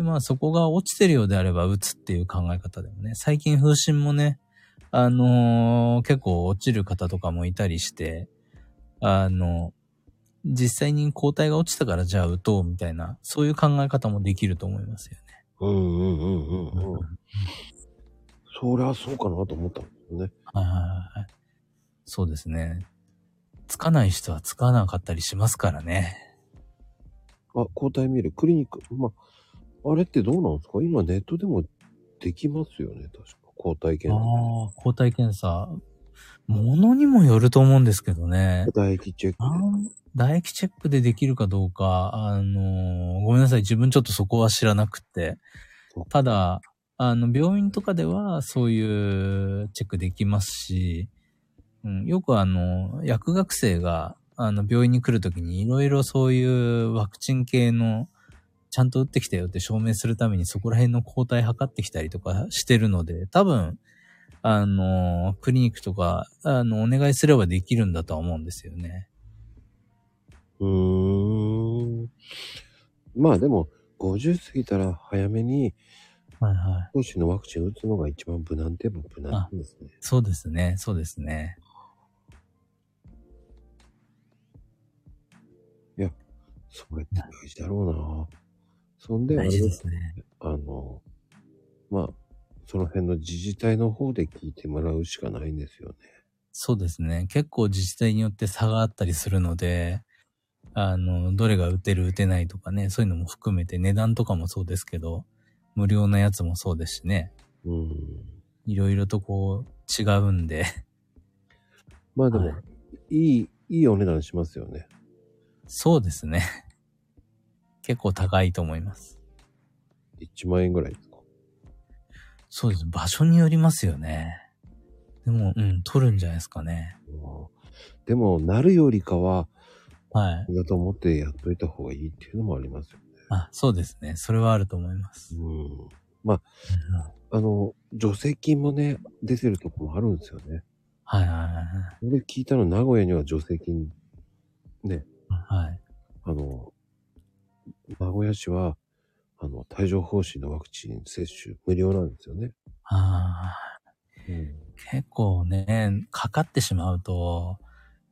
で、まあそこが落ちてるようであれば打つっていう考え方でもね、最近風疹もね、あのー結構落ちる方とかもいたりして、あの、実際に抗体が落ちたからじゃあ打とうみたいな、そういう考え方もできると思いますよね。うんうんうんうんうん。そりゃそうかなと思ったんですよね。はいはいはい。そうですね。つかない人はつかなかったりしますからね。あ、抗体見る。クリニック。まあ、あれってどうなんですか？今ネットでもできますよね。確か。抗体検査。ああ、抗体検査。ものにもよると思うんですけどね。唾液チェック唾液チェックでできるかどうか、あのーごめんなさい。自分ちょっとそこは知らなくって。ただ、あの、病院とかではそういうチェックできますし、うん、よくあの、薬学生が、あの、病院に来るときにいろいろそういうワクチン系の、ちゃんと打ってきたよって証明するためにそこら辺の抗体測ってきたりとかしてるので、多分、あの、クリニックとか、あの、お願いすればできるんだとは思うんですよね。うーん。まあでも、50過ぎたら早めに、はいはい。少しのワクチン打つのが一番無難って言えば無難ですね。そうですね、そうですね。そうやって大事だろうな。そんで、大事ですね。あの、まあ、その辺の自治体の方で聞いてもらうしかないんですよね。そうですね。結構自治体によって差があったりするので、あの、どれが打てる打てないとかね、そういうのも含めて値段とかもそうですけど、無料なやつもそうですしね。うん。いろいろとこう違うんで。まあでも、はいい、い、いいお値段しますよね。そうですね。結構高いと思います。1万円ぐらいですか？そうです。場所によりますよね。でも、うん、取るんじゃないですかね。うんでも、なるよりかは、はい。だと思ってやっといた方がいいっていうのもありますよね。あ、そうですね。それはあると思います。うん。あの、助成金もね、出てるとこもあるんですよね。はいはいはい俺聞いたの、名古屋には助成金、ね、はい。はい。あの、名古屋市は、あの、帯状疱疹のワクチン接種無料なんですよね。あうん。ー結構ね、かかってしまうと、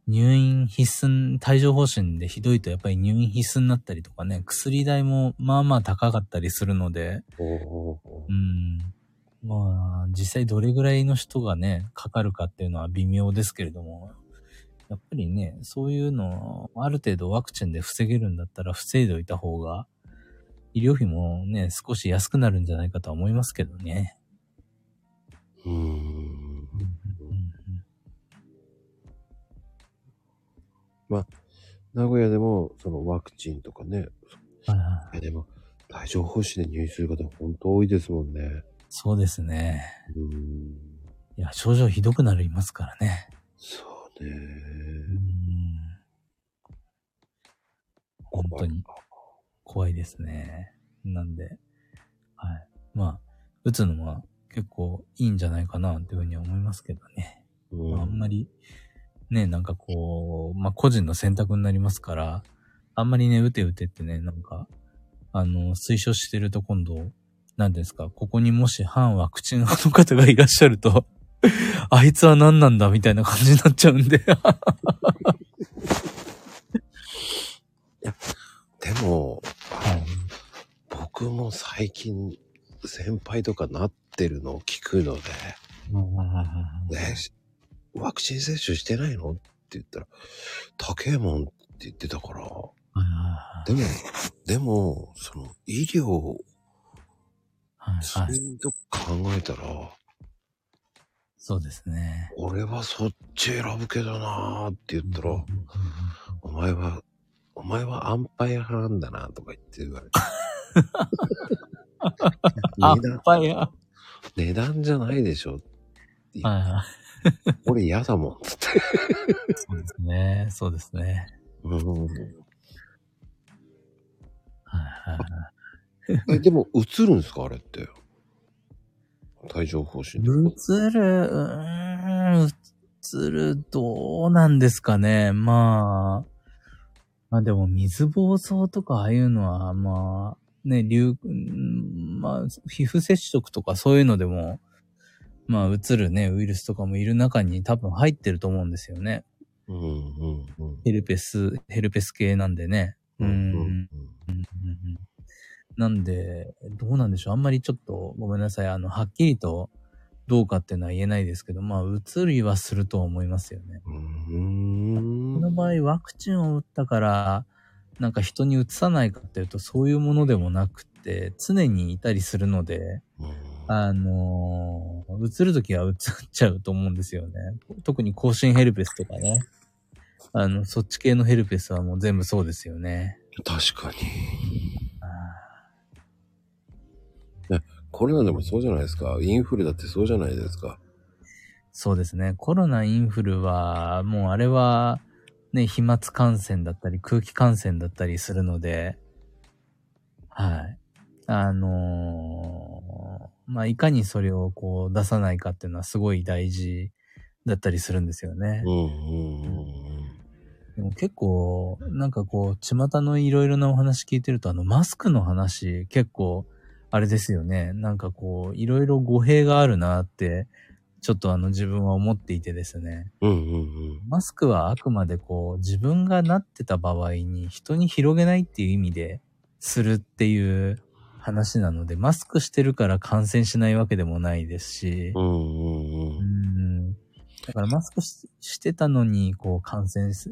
入院必須、帯状疱疹でひどいとやっぱり入院必須になったりとかね、薬代もまあまあ高かったりするので、うん。まあ、実際どれぐらいの人がね、かかるかっていうのは微妙ですけれども、やっぱりね、そういうの、ある程度ワクチンで防げるんだったら防いでおいた方が、医療費もね、少し安くなるんじゃないかとは思いますけどね。うーん。名古屋でも、そのワクチンとかね。はいはいいや、でも、帯状疱疹で入院する方本当多いですもんね。そうですね。うーん。いや、症状ひどくなりますからね。そうね。うん本当に怖いですね。なんで、はい。まあ、打つのは結構いいんじゃないかなというふうには思いますけどね。うん。まあ、あんまり、ね、なんかこう、まあ個人の選択になりますから、あんまりね、打て打てってね、なんか、あの、推奨してると今度、何ですか、ここにもし反ワクチン派の方がいらっしゃると、あいつは何なんだみたいな感じになっちゃうんで。でも、はい。僕も最近、先輩とかなってるのを聞くので、ね、しワクチン接種してないのって言ったら、高えもんって言ってたから、でも、でも、その、医療、そういうとこ考えたら、そうですね。俺はそっち選ぶけどなーって言ったら、お前は、お前はアンパイア派なんだなとか言って言われて。あ 値段、パイア。値段じゃないでしょ。はいはい。俺嫌だもん、つって。そうですね。そうですね。うんはいはい。え、でも、映るんですか？あれって。帯状疱疹とか。映る、うーん、映る、どうなんですかね。まあ、まあでも水疱瘡とかああいうのは、まあ、ね、流、うんまあ、皮膚接触とかそういうのでも、まあ、映るね、ウイルスとかもいる中に多分入ってると思うんですよね。うんうんうん。ヘルペス、ヘルペス系なんでね。うん。うんうんうんなんで、どうなんでしょう。あんまりちょっとごめんなさい。あの、はっきりとどうかっていうのは言えないですけど、まあ、移りはするとは思いますよね。うん。この場合、ワクチンを打ったから、なんか人に移さないかっていうと、そういうものでもなくて、常にいたりするので、あのー、移るときは移っちゃうと思うんですよね。特に更新ヘルペスとかね。あの、そっち系のヘルペスはもう全部そうですよね。確かに。コロナでもそうじゃないですか。インフルだってそうじゃないですか。そうですね。コロナ、インフルは、もうあれは、ね、飛沫感染だったり、空気感染だったりするので、はい。あのーまあ、いかにそれをこう出さないかっていうのはすごい大事だったりするんですよねうん。うんうんでも結構、なんかこう、巷のいろいろなお話聞いてると、あの、マスクの話、結構、あれですよね。なんかこう、いろいろ語弊があるなって、ちょっとあの、自分は思っていてですね。うん。うんうんうん。マスクはあくまでこう、自分がなってた場合に人に広げないっていう意味でするっていう話なので、マスクしてるから感染しないわけでもないですし、うんうんう。うんんだからマスクししてたのに、こう感染す、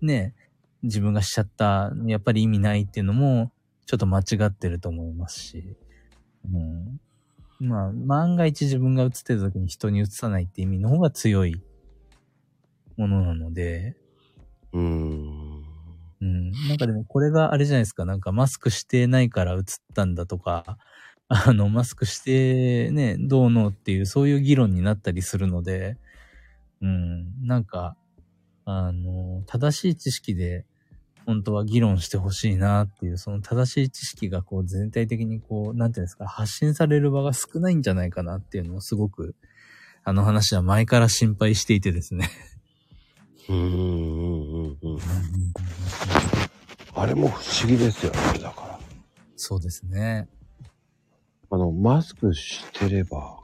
ね、自分がしちゃった、やっぱり意味ないっていうのも、ちょっと間違ってると思いますし、うん、まあ、万が一自分が映ってる時に人に映さないって意味の方が強いものなので、うん。うん。なんかでもこれがあれじゃないですか。なんかマスクしてないから映ったんだとか、あの、マスクしてね、どうのっていう、そういう議論になったりするので、うん。なんか、あの、正しい知識で、本当は議論してほしいなっていう、その正しい知識がこう全体的にこう、なんていうんですか、発信される場が少ないんじゃないかなっていうのをすごく、あの話は前から心配していてですね。うんうんうんうん。あれも不思議ですよね、だから。そうですね。あの、マスクしてれば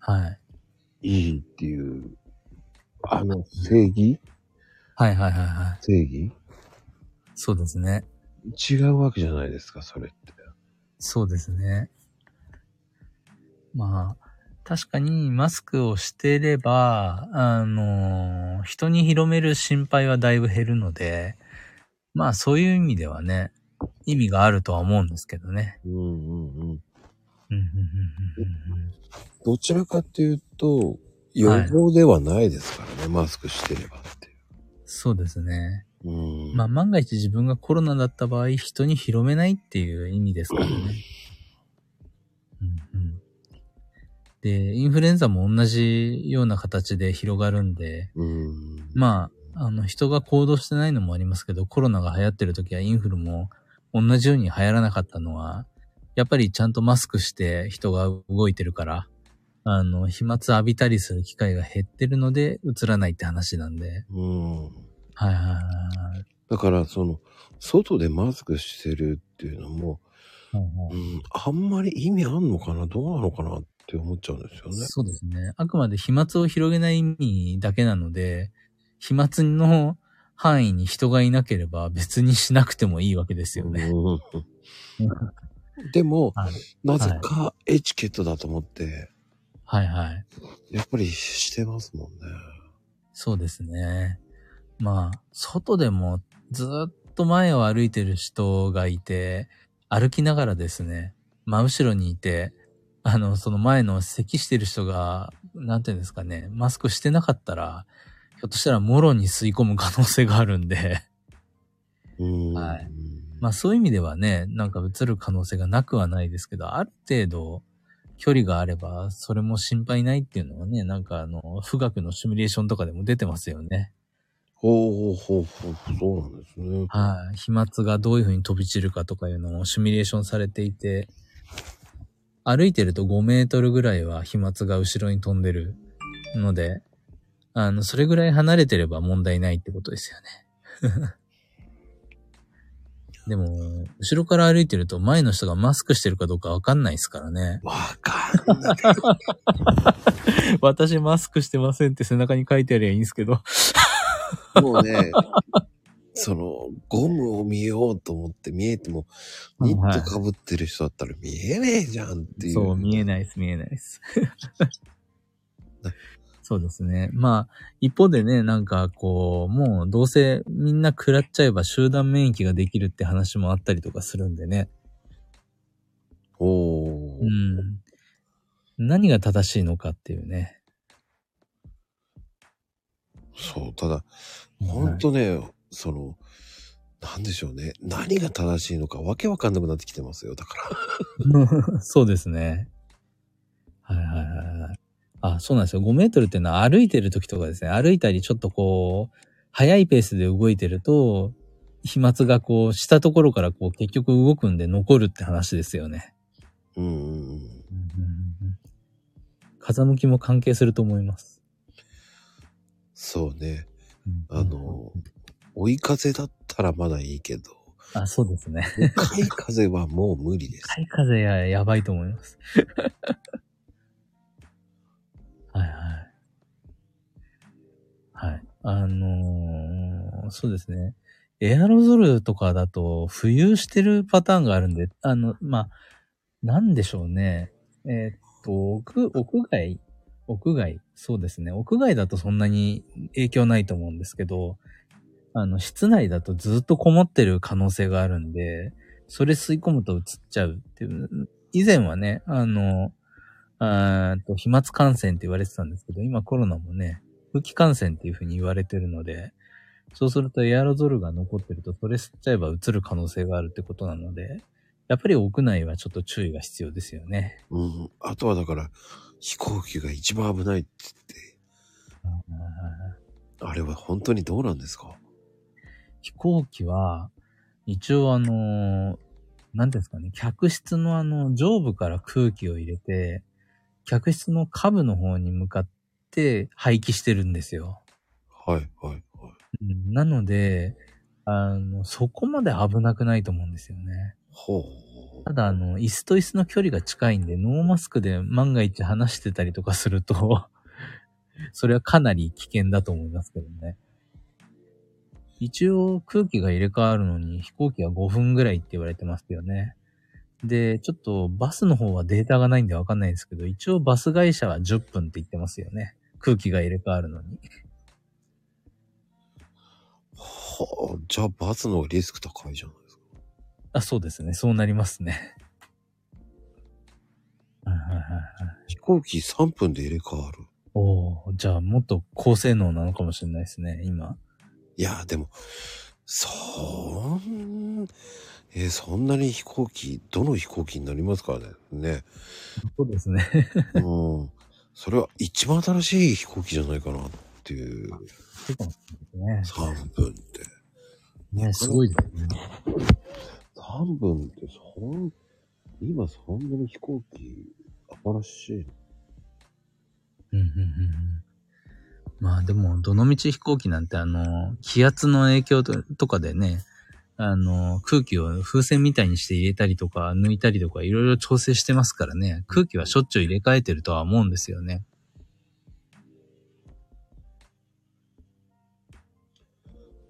はい。いいっていう、あの、正義？はいはいはいはい。正義？そうですね。違うわけじゃないですか、それって。そうですね。まあ、確かにマスクをしてれば、あの、人に広める心配はだいぶ減るので、まあそういう意味ではね、意味があるとは思うんですけどね。うんうんうん。うんうんうんうんうんどちらかっていうと、予防ではないですからね、マスクしてればってそうですね。うん。まあ万が一自分がコロナだった場合、人に広めないっていう意味ですからね。うんうん、で、インフルエンザも同じような形で広がるんで、うん。まあ、あの、人が行動してないのもありますけど、コロナが流行ってる時はインフルも同じように流行らなかったのは、やっぱりちゃんとマスクして人が動いてるから、あの、飛沫浴びたりする機会が減ってるので、映らないって話なんで。うん。はいはいはいはい。だから、その、外でマスクしてるっていうのも、うん、あんまり意味あんのかなどうなのかなって思っちゃうんですよね。そうですね。あくまで飛沫を広げない意味だけなので、飛沫の範囲に人がいなければ別にしなくてもいいわけですよね。うんでも、はいなぜかエチケットだと思って、はいはい。やっぱりしてますもんね。そうですね。まあ、外でもずっと前を歩いてる人がいて、歩きながらですね、真後ろにいて、あの、その前の咳してる人が、なんていうんですかね、マスクしてなかったら、ひょっとしたらもろに吸い込む可能性があるんで、うん。はいまあそういう意味ではね、なんか映る可能性がなくはないですけど、ある程度距離があれば、それも心配ないっていうのはね、なんかあの、富岳のシミュレーションとかでも出てますよね。ほうほうほうほう、そうなんですね。はい。飛沫がどういう風に飛び散るかとかいうのもシミュレーションされていて、歩いてると5メートルぐらいは飛沫が後ろに飛んでるので、あの、それぐらい離れてれば問題ないってことですよね。でも、後ろから歩いてると前の人がマスクしてるかどうかわかんないですからね。わかんない。私マスクしてませんって背中に書いてありゃいいんですけど。もうね、その、ゴムを見ようと思って見えても、ニット被ってる人だったら見えねえじゃんっていう。そう、見えないです、見えないです。そうですね。まあ、一方でね、なんかこう、もうどうせみんな食らっちゃえば集団免疫ができるって話もあったりとかするんでね。おー。うん。何が正しいのかっていうね。そう、ただ、ほんとね、その、なんでしょうね。何が正しいのかわけわかんなくなってきてますよ。だから。そうですね。はいはいはいはい。あ、そうなんですよ。5メートルっていうのは歩いてる時とかですね、歩いたりちょっとこう、速いペースで動いてると、飛沫がこう、したところからこう、結局動くんで残るって話ですよね。うんうんうん。風向きも関係すると思います。そうね。あの、追い風だったらまだいいけど、あ、そうですね。向かい風はもう無理です。海風ややばいと思います。はいはい。はい。あのーそうですね。エアロゾルとかだと浮遊してるパターンがあるんで、あの、まあ、なんでしょうね。えーっと、屋、屋外屋外そうですね。屋外だとそんなに影響ないと思うんですけど、あの、室内だとずっとこもってる可能性があるんで、それ吸い込むと移っちゃうっていう。以前はね、あの、あーと、飛沫感染って言われてたんですけど、今コロナもね、空気感染っていう風に言われてるので、そうするとエアロゾルが残ってると、それ吸っちゃえば移る可能性があるってことなので、やっぱり屋内はちょっと注意が必要ですよね。うん。あとはだから、飛行機が一番危ないって言って、あれは本当にどうなんですか？飛行機は、一応あの、なんていうんですかね、客室のあの、上部から空気を入れて、客室の下部の方に向かって排気してるんですよ。はい、はい、はい。うんなので、あの、そこまで危なくないと思うんですよね。ほう。ただ、あの、椅子と椅子の距離が近いんで、ノーマスクで万が一話してたりとかすると、それはかなり危険だと思いますけどね。一応空気が入れ替わるのに飛行機は5分ぐらいって言われてますよね。で、ちょっとバスの方はデータがないんでわかんないですけど、一応バス会社は10分って言ってますよね。空気が入れ替わるのに。はあ、じゃあバスのリスク高いじゃない。あ、そうですね。そうなりますね。はいはいはいはい。飛行機3分で入れ替わる。おー、じゃあもっと高性能なのかもしれないですね、今。いや、でも、そん、えーそんなに飛行機、どの飛行機になりますからね。ね。そうですね。うん。それは一番新しい飛行機じゃないかなっていう。そうかもしれないです3分って。ね。ね、すごいですね。3分ってそん、今そんなに飛行機新しいの？うんうんうんうん。まあでも、どのみち飛行機なんてあの、気圧の影響ととかでね、あの、空気を風船みたいにして入れたりとか抜いたりとかいろいろ調整してますからね、空気はしょっちゅう入れ替えてるとは思うんですよね。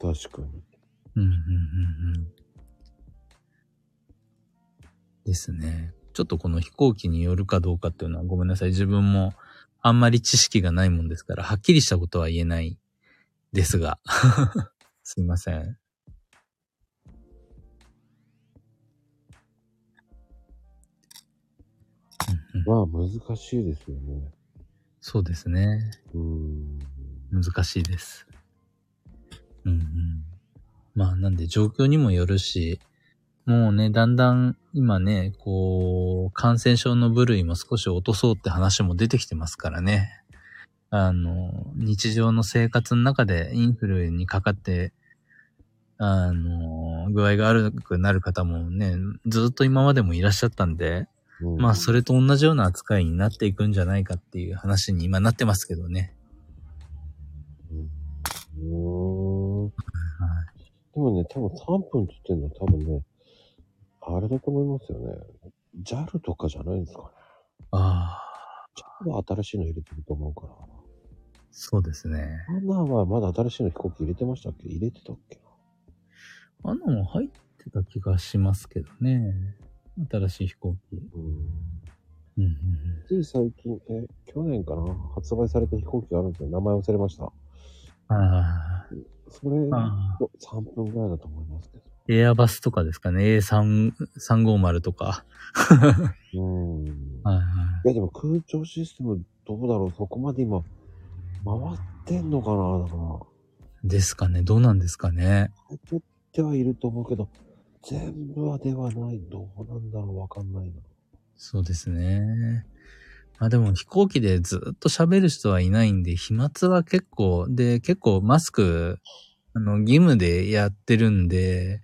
確かに。うんうんうんうん。ですね。ちょっとこの飛行機によるかどうかっていうのはごめんなさい。自分もあんまり知識がないもんですから、はっきりしたことは言えないですが。すいません。まあ難しいですよね。そうですね。うーん。難しいです。うんうん。まあなんで状況にもよるし、もうね、だんだん今ね、こう、感染症の部類も少し落とそうって話も出てきてますからね。あの、日常の生活の中でインフルにかかって、あの、具合が悪くなる方もね、ずっと今までもいらっしゃったんで、うんまあそれと同じような扱いになっていくんじゃないかっていう話に今なってますけどね。うーん。でもね、多分3分って言ってんのは多分ね、あれだと思いますよね。JAL とかじゃないんですかね。ああ。JAL は新しいの入れてると思うから。そうですね。アナはまだ新しいの飛行機入れてましたっけ？入れてたっけあんなも入ってた気がしますけどね。新しい飛行機。うんうん。つい最近、え、去年かな？発売された飛行機があるんですよ。名前忘れました。ああ。それ、ああ。3分ぐらいだと思いますけど。エアバスとかですかね。A3、350とか。うん。いはいはやでも空調システムどうだろうそこまで今、回ってんのかなだから。い。ですかね。どうなんですかね。入ってはいると思うけど、全部はではない。どうなんだろうわかんないな。そうですね。まあでも飛行機でずっと喋る人はいないんで、飛沫は結構、で、結構マスク、あの、義務でやってるんで、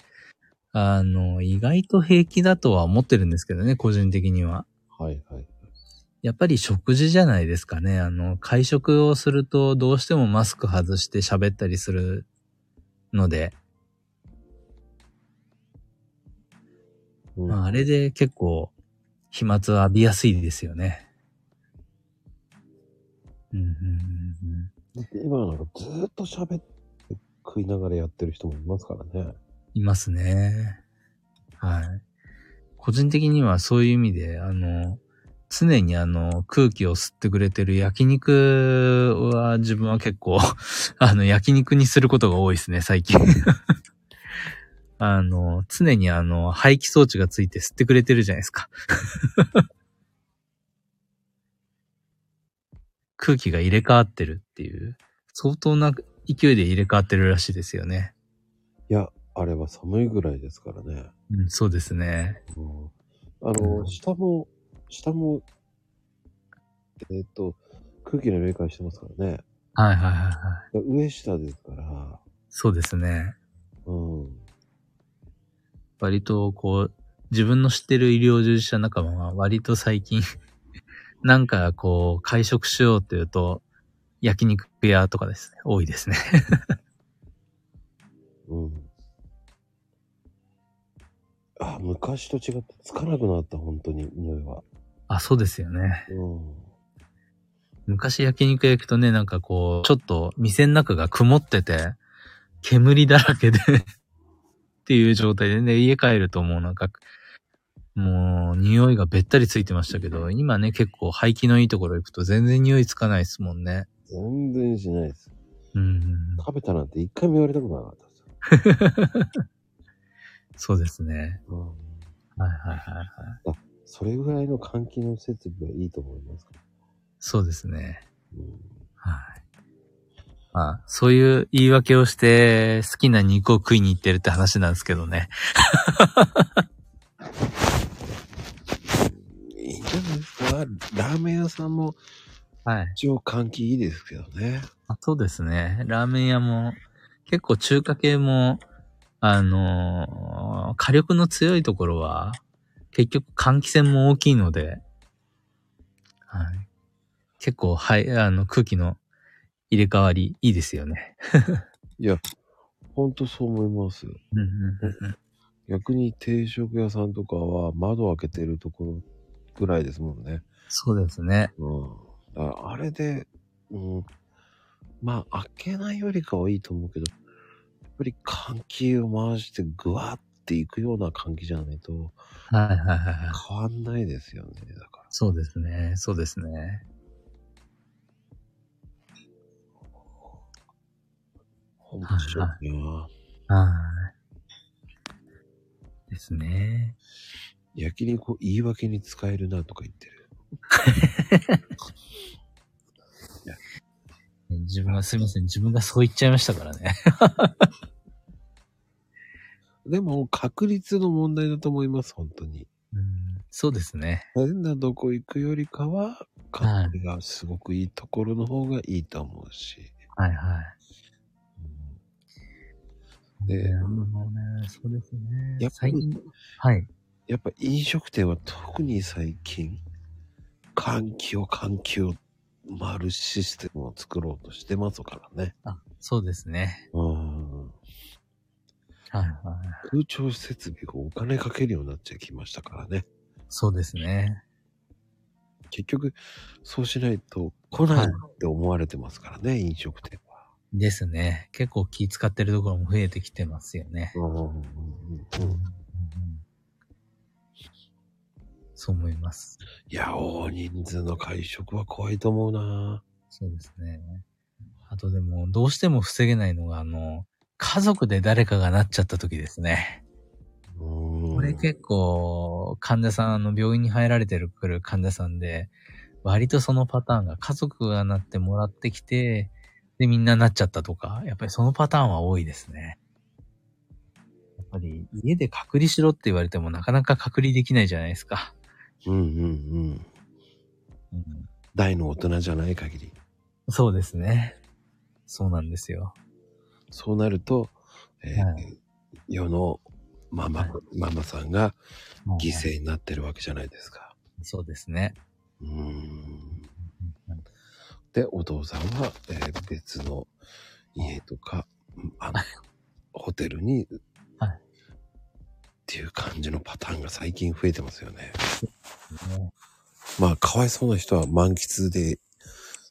あの、意外と平気だとは思ってるんですけどね、個人的には。はいはい。やっぱり食事じゃないですかね。あの、会食をするとどうしてもマスク外して喋ったりするので、うんまあ、あれで結構飛沫を浴びやすいですよね。うんうんうんうんだって今なんかずーっと喋って食いながらやってる人もいますからね。いますね。はい。個人的にはそういう意味で、あの、常にあの、空気を吸ってくれてる焼肉は自分は結構、あの、焼肉にすることが多いですね、最近。あの、常にあの、排気装置がついて吸ってくれてるじゃないですか。空気が入れ替わってるっていう、相当な勢いで入れ替わってるらしいですよね。いや、あれは寒いぐらいですからね。うん、そうですね。うんあの、うん下も、下も、えっ、と、空気の入れ替えしてますからね。はいはいはいはい。上下ですから、そうですね。うん。割とこう、自分の知ってる医療従事者仲間は割と最近、なんかこう、会食しようっていうと、焼肉屋とかですね、多いですね。うん。あ、昔と違ってつかなくなった、本当に、匂いは。あ、そうですよね。うん。昔焼肉屋行くとね、なんかこう、ちょっと店の中が曇ってて、煙だらけで っていう状態でね、家帰るともうなんか、もう、匂いがべったりついてましたけど、今ね、結構排気のいいところ行くと全然匂いつかないですもんね。全然しないです。うん。食べたなんて一回も言われたことなかったですよ。そうですね。うん。はいはいはいはい。それぐらいの換気の設備はいいと思いますか？ら。そうですね。うん。はい。まあ、そういう言い訳をして好きな肉を食いに行ってるって話なんですけどね。で。ラーメン屋さんもはい。一応換気いいですけどね。あそうですね。ラーメン屋も、結構中華系も、あのー火力の強いところは、結局換気扇も大きいので、はい。結構、はい、あの、空気の入れ替わり、いいですよね。いや、ほんとそう思います。うんうんうんうん。逆に定食屋さんとかは窓開けてるところぐらいですもんね。そうですね。うん。あれで、うん。まあ、開けないよりかはいいと思うけど、やっぱり換気を回してグワっていくような換気じゃないとはいはいはいはい。変わんないですよね。だから。そうですね。そうですね。面白いなはい。ですね。焼肉を言い訳に使えるなとか言ってる。自分が、すいません。自分がそう言っちゃいましたからね。でも、確率の問題だと思います、本当に。うん、そうですね。変などこ行くよりかは、換気がすごくいいところの方がいいと思うし。はいはい。うんでねそうですね。やっぱりはい。やっぱ飲食店は特に最近、換気を換気を回るシステムを作ろうとしてますからね。あ、そうですね。うん。はいはい。空調設備がお金かけるようになっちゃいきましたからね。そうですね。結局、そうしないと来ないって思われてますからね、飲食店は。ですね。結構気使ってるところも増えてきてますよね。うんうんうんうんそう思います。いや、大人数の会食は怖いと思うなそうですね。あとでも、どうしても防げないのが、あの、家族で誰かがなっちゃった時ですね。うん。これ結構、患者さん、あの、病院に入られてる来る患者さんで、割とそのパターンが家族がなってもらってきて、で、みんななっちゃったとか、やっぱりそのパターンは多いですね。やっぱり、家で隔離しろって言われてもなかなか隔離できないじゃないですか。うんうんうん。うん、大の大人じゃない限り。そうですね。そうなんですよ。そうなると、えーはい世のママ、はいママさんが犠はい牲になってるわけじゃないですか。そうですね。うーん。で、お父さんは、えー別の家とか、あの、ホテルに、はいっていう感じのパターンが最近増えてますよね。ねまあ、かわいそうな人は満喫で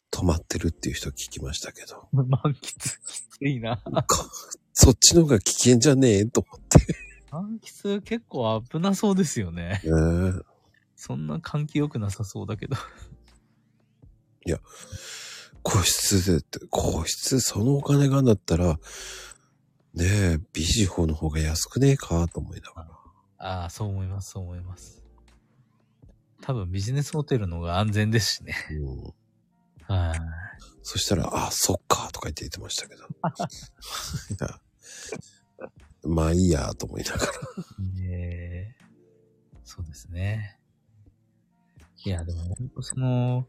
泊まってるっていう人聞きましたけど、満喫きついな。かそっちの方が危険じゃねえと思って。満喫結構危なそうですよね。ねえそんな換気良くなさそうだけど。個室でって、個室そのお金があんだったら、ねえ、ビジホの方が安くねえかと思いながら。ああ、そう思います、そう思います。多分ビジネスホテルの方が安全ですしね。うん、はい。そしたら、あ、そっか、とか言って言ってましたけど。い やまあいいや、と思いながら。ええそうですね。いや、でも本当その、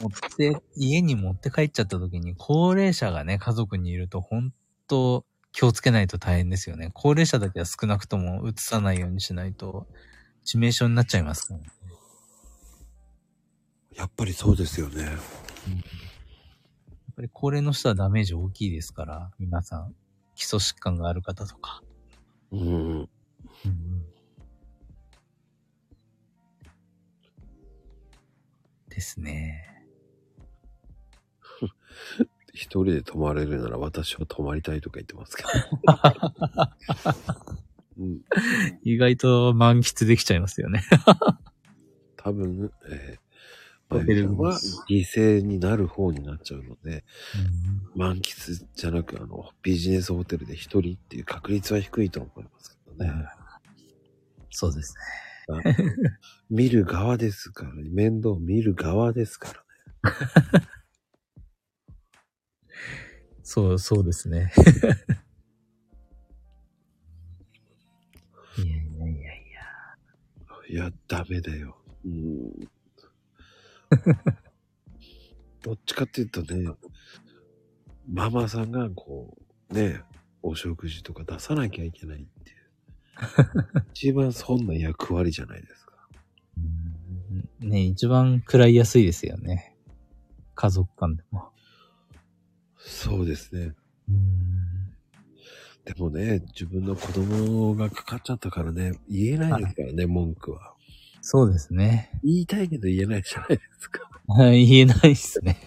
持って、家に持って帰っちゃった時に、高齢者がね、家族にいると本当気をつけないと大変ですよね。高齢者だけは少なくとも移さないようにしないと、致命傷になっちゃいますから、ね。やっぱりそうですよね。やっぱり高齢の人はダメージ大きいですから、皆さん。基礎疾患がある方とか。うん。うんですね。一人で泊まれるなら私は泊まりたいとか言ってますけど。うん、意外と満喫できちゃいますよね。多分、えー、ホテルまゆみさんは犠牲になる方になっちゃうので、満喫じゃなく、あの、ビジネスホテルで一人っていう確率は低いと思いますけどね。そうですね。見る側ですから、面倒見る側ですからね。そう、そうですね。いやいやいやいや。いや、ダメだよ。うん。どっちかっていうとね、ママさんがこう、ね、お食事とか出さなきゃいけないっていう。一番そんな役割じゃないですか。うんね一番食らいやすいですよね。家族間でも。そうですね。うんでもね、自分の子供がかかっちゃったからね、言えないですからね、文句は。そうですね。言いたいけど言えないじゃないですか。はい言えないっすね。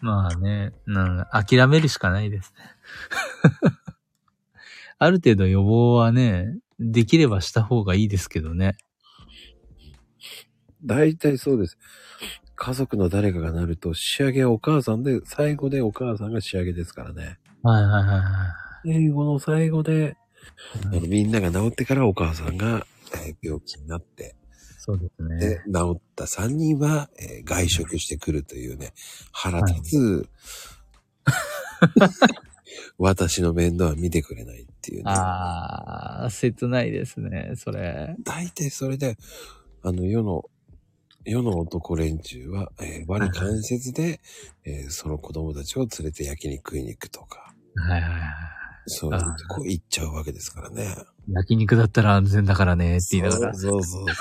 まあね、なん諦めるしかないですね。ある程度予防はね、できればした方がいいですけどね。大体そうです。家族の誰かがなると仕上げはお母さんで、最後でお母さんが仕上げですからね。はいはいはいは最後の最後で、あい。のみんなが治ってからお母さんが、えー病気になって、そうですね。で、治った3人は、えー外食してくるというね、腹立つ、私の面倒は見てくれないっていうね。あー、切ないですね、それ。大体それで、あの世の、世の男連中は、えー、我に関節で、えーその子供たちを連れて焼肉食いに行くとか、はいはいはい。そういうとこ行っちゃうわけですからね。焼肉だったら安全だからね、って言いながら。そうそうそ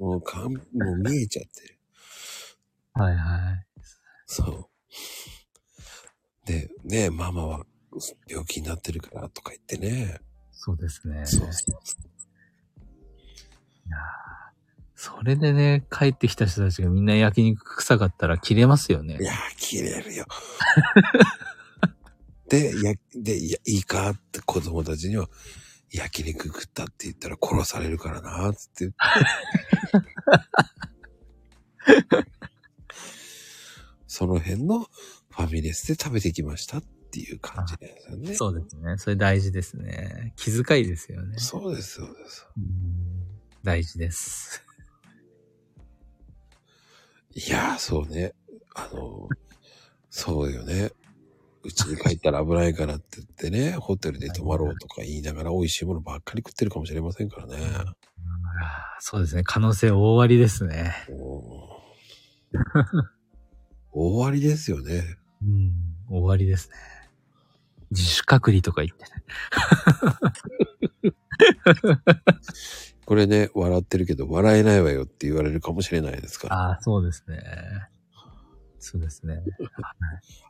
う。もうかん、もう見えちゃってる。はいはい。そう。で、ねママは病気になってるからとか言ってね。そうですね。そうそういやーそれでね、帰ってきた人たちがみんな焼肉臭かったら切れますよねい。やー、切れるよ。で、や、で、いや、いいかって子供たちには、焼肉食ったって言ったら殺されるからな、つって。その辺のファミレスで食べてきましたっていう感じですよね。そうですね。それ大事ですね。気遣いですよね。そうです、そうです。うん大事です。いやー、そうね。あの、そうよね。うちに帰ったら危ないからって言ってね、ホテルで泊まろうとか言いながら美味しいものばっかり食ってるかもしれませんからね。そうですね。可能性大ありですね。もう終わりですよね。うん。終わりですね。自主隔離とか言ってね。これね、笑ってるけど、笑えないわよって言われるかもしれないですから。ああ、そうですね。そうですね。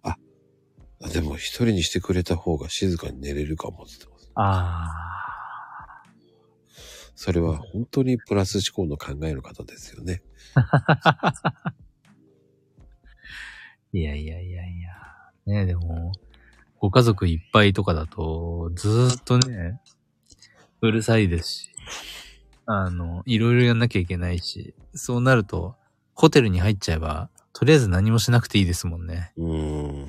あでも、一人にしてくれた方が静かに寝れるかもって言ってます。ああ。それは本当にプラス思考の考えの方ですよね。いやいやいやいや。ねでも、ご家族いっぱいとかだと、ずーっとね、うるさいですし、あの、いろいろやんなきゃいけないし、そうなると、ホテルに入っちゃえば、とりあえず何もしなくていいですもんね。うーん。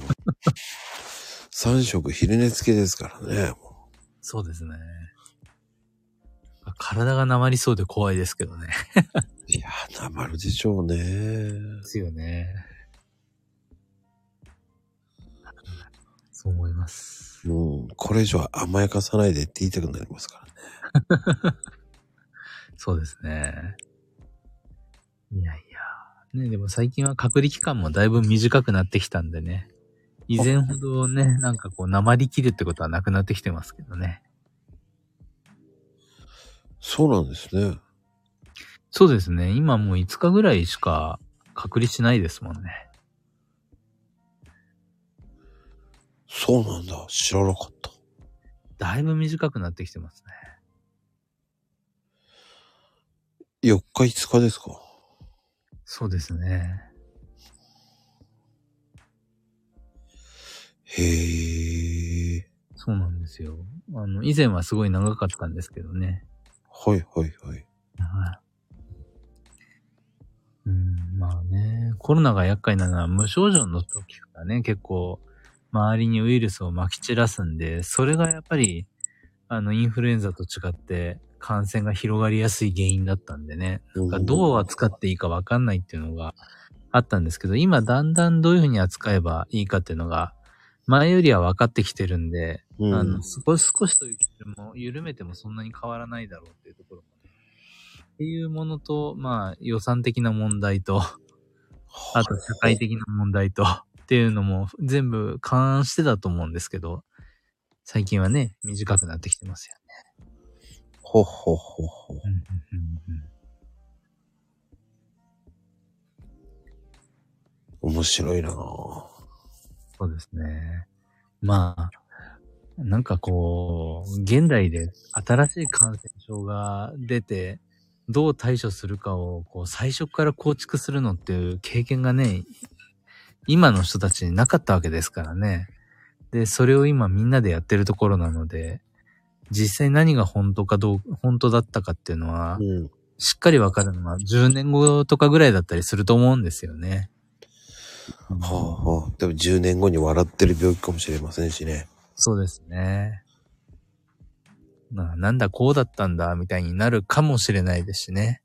三食昼寝付けですからね。もそうですね。体がなまりそうで怖いですけどね。う いやー、なまるでしょうね。ですよね。そう思います。うん。これ以上甘やかさないでって言いたくなりますからね。そうですね。いやいや。ね、でも最近は隔離期間もだいぶ短くなってきたんでね。以前ほどね、なんかこう、鉛切るってことはなくなってきてますけどね。そうなんですね。そうですね。今もう5日ぐらいしか隔離しないですもんね。そうなんだ。知らなかった。だいぶ短くなってきてますね。4日5日ですか？そうですね。へえ。そうなんですよ。あの、以前はすごい長かったんですけどね。はいはいはい。はい。うん、まあね、コロナが厄介なのは無症状の時がね、結構、周りにウイルスを撒き散らすんで、それがやっぱり、あの、インフルエンザと違って、感染が広がりやすい原因だったんでね、なんかどう扱っていいかわかんないっていうのがあったんですけど、今だんだんどういうふうに扱えばいいかっていうのが、前よりは分かってきてるんで、うんあの、少し少しというも緩めてもそんなに変わらないだろうっていうところもね。っていうものと、まあ予算的な問題と、あと社会的な問題と、っていうのも全部勘案してたと思うんですけど、最近はね、短くなってきてますよね。ほほほほ。うんうんうんうん面白いなぁそうですね。まあ、なんかこう、現代で新しい感染症が出て、どう対処するかを、こう、最初から構築するのっていう経験がね、今の人たちになかったわけですからね。で、それを今みんなでやってるところなので、実際何が本当かどう、本当だったかっていうのは、うん。しっかりわかるのは10年後とかぐらいだったりすると思うんですよね。はあはあ。でも10年後に笑ってる病気かもしれませんしね。そうですね。まあ、なんだこうだったんだ、みたいになるかもしれないですしね。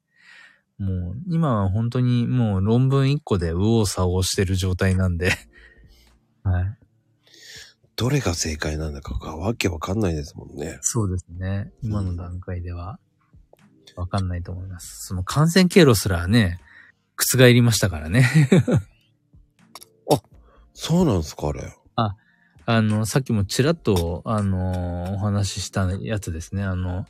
もう、今は本当にもう論文1個で右往左往してる状態なんで。はい。どれが正解なんだかがわけわかんないですもんね。そうですね。今の段階では、わかんないと思います。その感染経路すらね、覆りましたからね。そうなんすか、あれ。あの、さっきもちらっと、あのお話ししたやつですね。あの、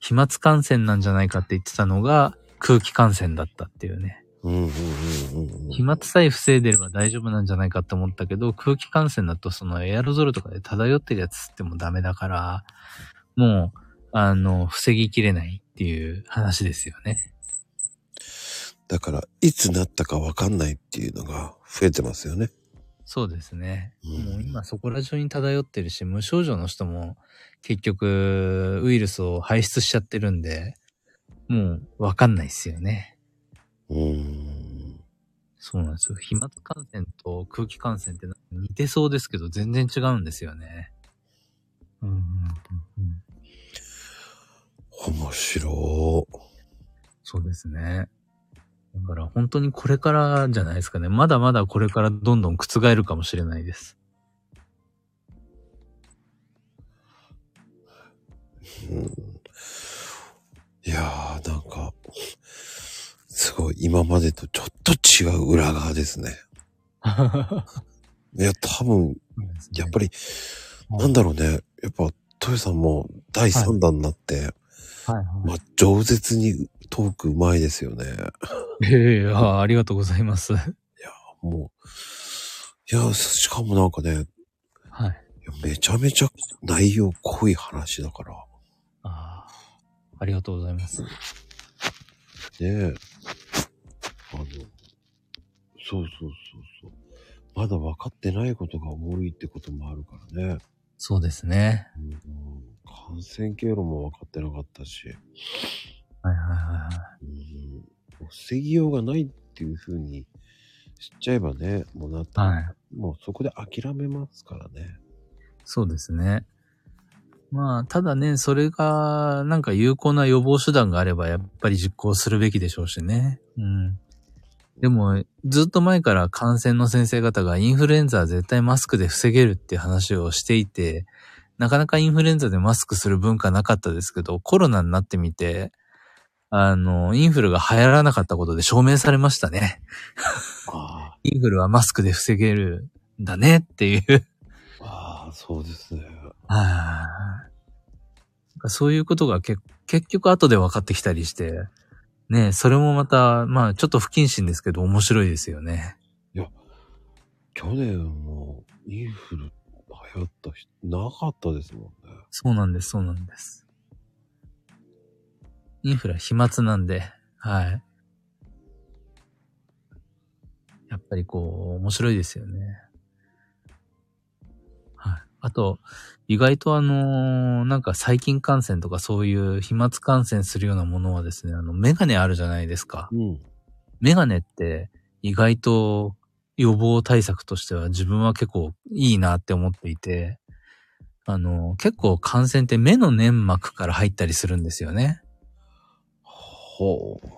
飛沫感染なんじゃないかって言ってたのが空気感染だったっていうね。うんうんうんうんうん。飛沫さえ防いでれば大丈夫なんじゃないかって思ったけど、空気感染だとそのエアロゾルとかで漂ってるやつ吸ってもダメだから、もう、あの、防ぎきれないっていう話ですよね。だから、いつなったかわかんないっていうのが増えてますよね。そうですね。うんもう今そこら中に漂ってるし、無症状の人も結局ウイルスを排出しちゃってるんで、もうわかんないですよね。うーん。そうなんですよ。飛沫感染と空気感染って似てそうですけど全然違うんですよね。うんうんうんうん、面白そうですね。だから本当にこれからじゃないですかね。まだまだこれからどんどん覆るかもしれないです。い。うん、いやー、なんか、すごい、今までとちょっと違う裏側ですね。いや、多分、やっぱり、なんだろうね。やっぱ、トヨさんも第3弾になって、はいはまあ、饒舌にトークうまいですよね。い。ええあありがとうございます。もう、いや、しかもなんかね、はい。いやめちゃめちゃ内容濃い話だから。ああ、ありがとうございます。ねえ。あの、そうそうそうそう。まだ分かってないことが多いってこともあるからね。そうですね。うん感染経路も分かってなかったし、はいはいはいはい。うん、防ぎようがないっていう風に知っちゃえばね、もうなったら、はい。もうそこで諦めますからね。そうですね。まあ、ただね、それが、なんか有効な予防手段があれば、やっぱり実行するべきでしょうしね。うん。でも、ずっと前から感染の先生方がインフルエンザは絶対マスクで防げるっていう話をしていて、なかなかインフルエンザでマスクする文化なかったですけど、コロナになってみて、あの、インフルが流行らなかったことで証明されましたね。ああ。インフルはマスクで防げるだねっていう。ああ、そうですね。はい。そういうことがけ結局後で分かってきたりして、ねそれもまた、まあちょっと不謹慎ですけど面白いですよね。去年もインフル流行った人なかったですもんね。そうなんです、そうなんです。インフラ飛沫なんで、はい。やっぱりこう、面白いですよね。はい。あと、意外とあのーなんか細菌感染とかそういう飛沫感染するようなものはですね、あの、メガネあるじゃないですか。うん。メガネって意外と予防対策としては自分は結構いいなって思っていて、あの、結構感染って目の粘膜から入ったりするんですよね。ほう。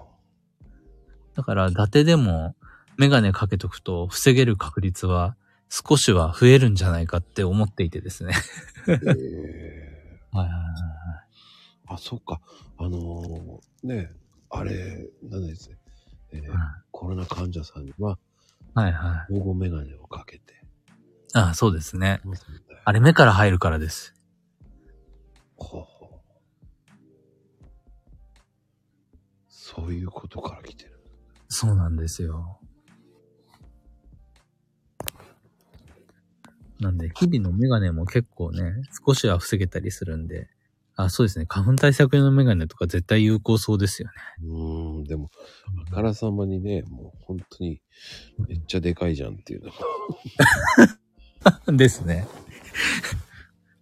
だから、伊達でもメガネかけとくと防げる確率は少しは増えるんじゃないかって思っていてですね。ええ はいはいあ、そっか。あのーね、あれ、なんですね。えーはいコロナ患者さんには、はい。はいはい。保護メガネをかけて。あそうですね。ああれ目から入るからです。ほうほう。そういうことから来てる。そうなんですよ。なんで、日々のメガネも結構ね、少しは防げたりするんで、あ、そうですね。花粉対策用のメガネとか絶対有効そうですよね。うーん、でも、あからさまにね、もう本当にめっちゃでかいじゃんっていうのが。ですね。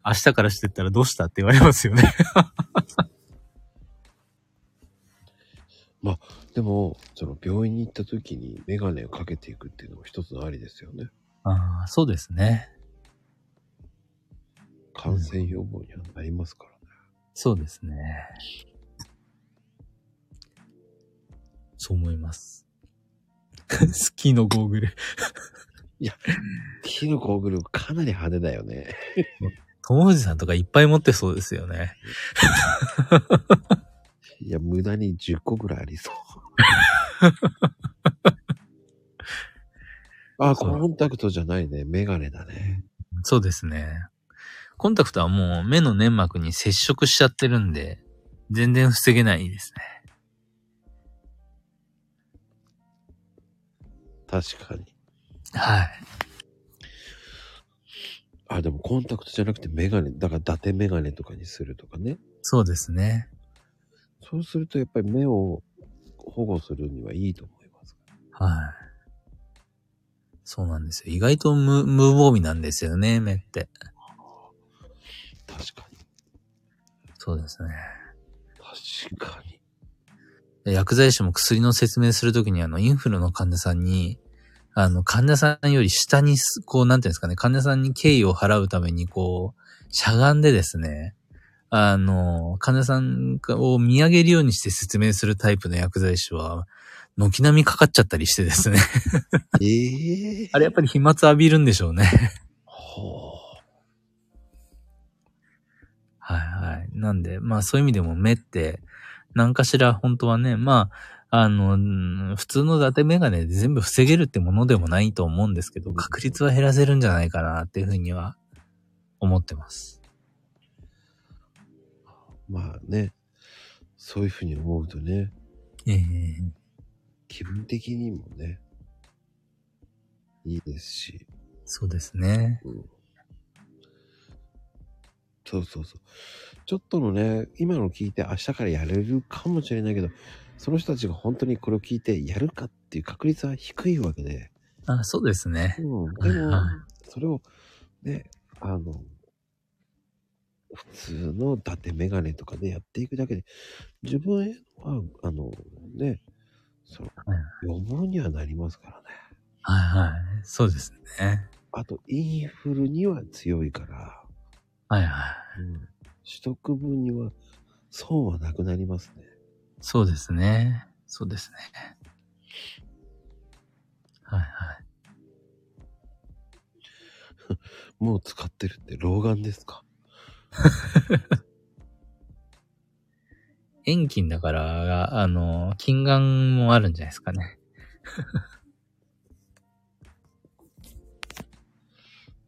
明日からしてったらどうしたって言われますよね。でも、その病院に行った時にメガネをかけていくっていうのも一つのありですよね。ああ、そうですね。感染予防にはなりますからね。そうですね。そう思います。スキーのゴーグル。木のゴーグルかなり派手だよね。友藤さんとかいっぱい持ってそうですよね。いや、無駄に10個ぐらいありそう。あ、コンタクトじゃないね。メガネだね。そうですね。コンタクトはもう目の粘膜に接触しちゃってるんで、全然防げないですね。確かに。はい。あ、でもコンタクトじゃなくてメガネ。だから伊達メガネとかにするとかね。そうですね。そうするとやっぱり目を保護するにはいいと思います。はい。そうなんですよ。意外と無、無防備なんですよね、目って。確かに。そうですね。確かに。薬剤師も薬の説明するときにあの、インフルの患者さんに、あの、患者さんより下にす、こう、なんていうんですかね、患者さんに敬意を払うために、こう、しゃがんでですね、あの、患者さんを見上げるようにして説明するタイプの薬剤師は、軒並みかかっちゃったりしてですね。ええ あれやっぱり飛沫浴びるんでしょうね。ほはなんで、まあそういう意味でも目って、何かしら本当はね、まあ、あの、うん普通の伊達メガネで全部防げるってものでもないと思うんですけど、確率は減らせるんじゃないかなっていうふうには思ってます。う。まあね。そういうふうに思うとね、ええ気分的にもね、いいですし。そうですね。そうそうそう。ちょっとのね、今の聞いて明日からやれるかもしれないけど、その人たちが本当にこれを聞いてやるかっていう確率は低いわけで。あ、そうですね。うん。でもは、それを、ね、あの、普通の伊達メガネとかでやっていくだけで、自分へは、あの、ね、そのはい予防にはなりますからね。はいはい。そうですね。あと、インフルには強いから、はいはい。うん、取得分には損はなくなりますね。そうですね。そうですね。はいはい。もう使ってるって老眼ですか？遠近だから、あの、近眼もあるんじゃないですかね。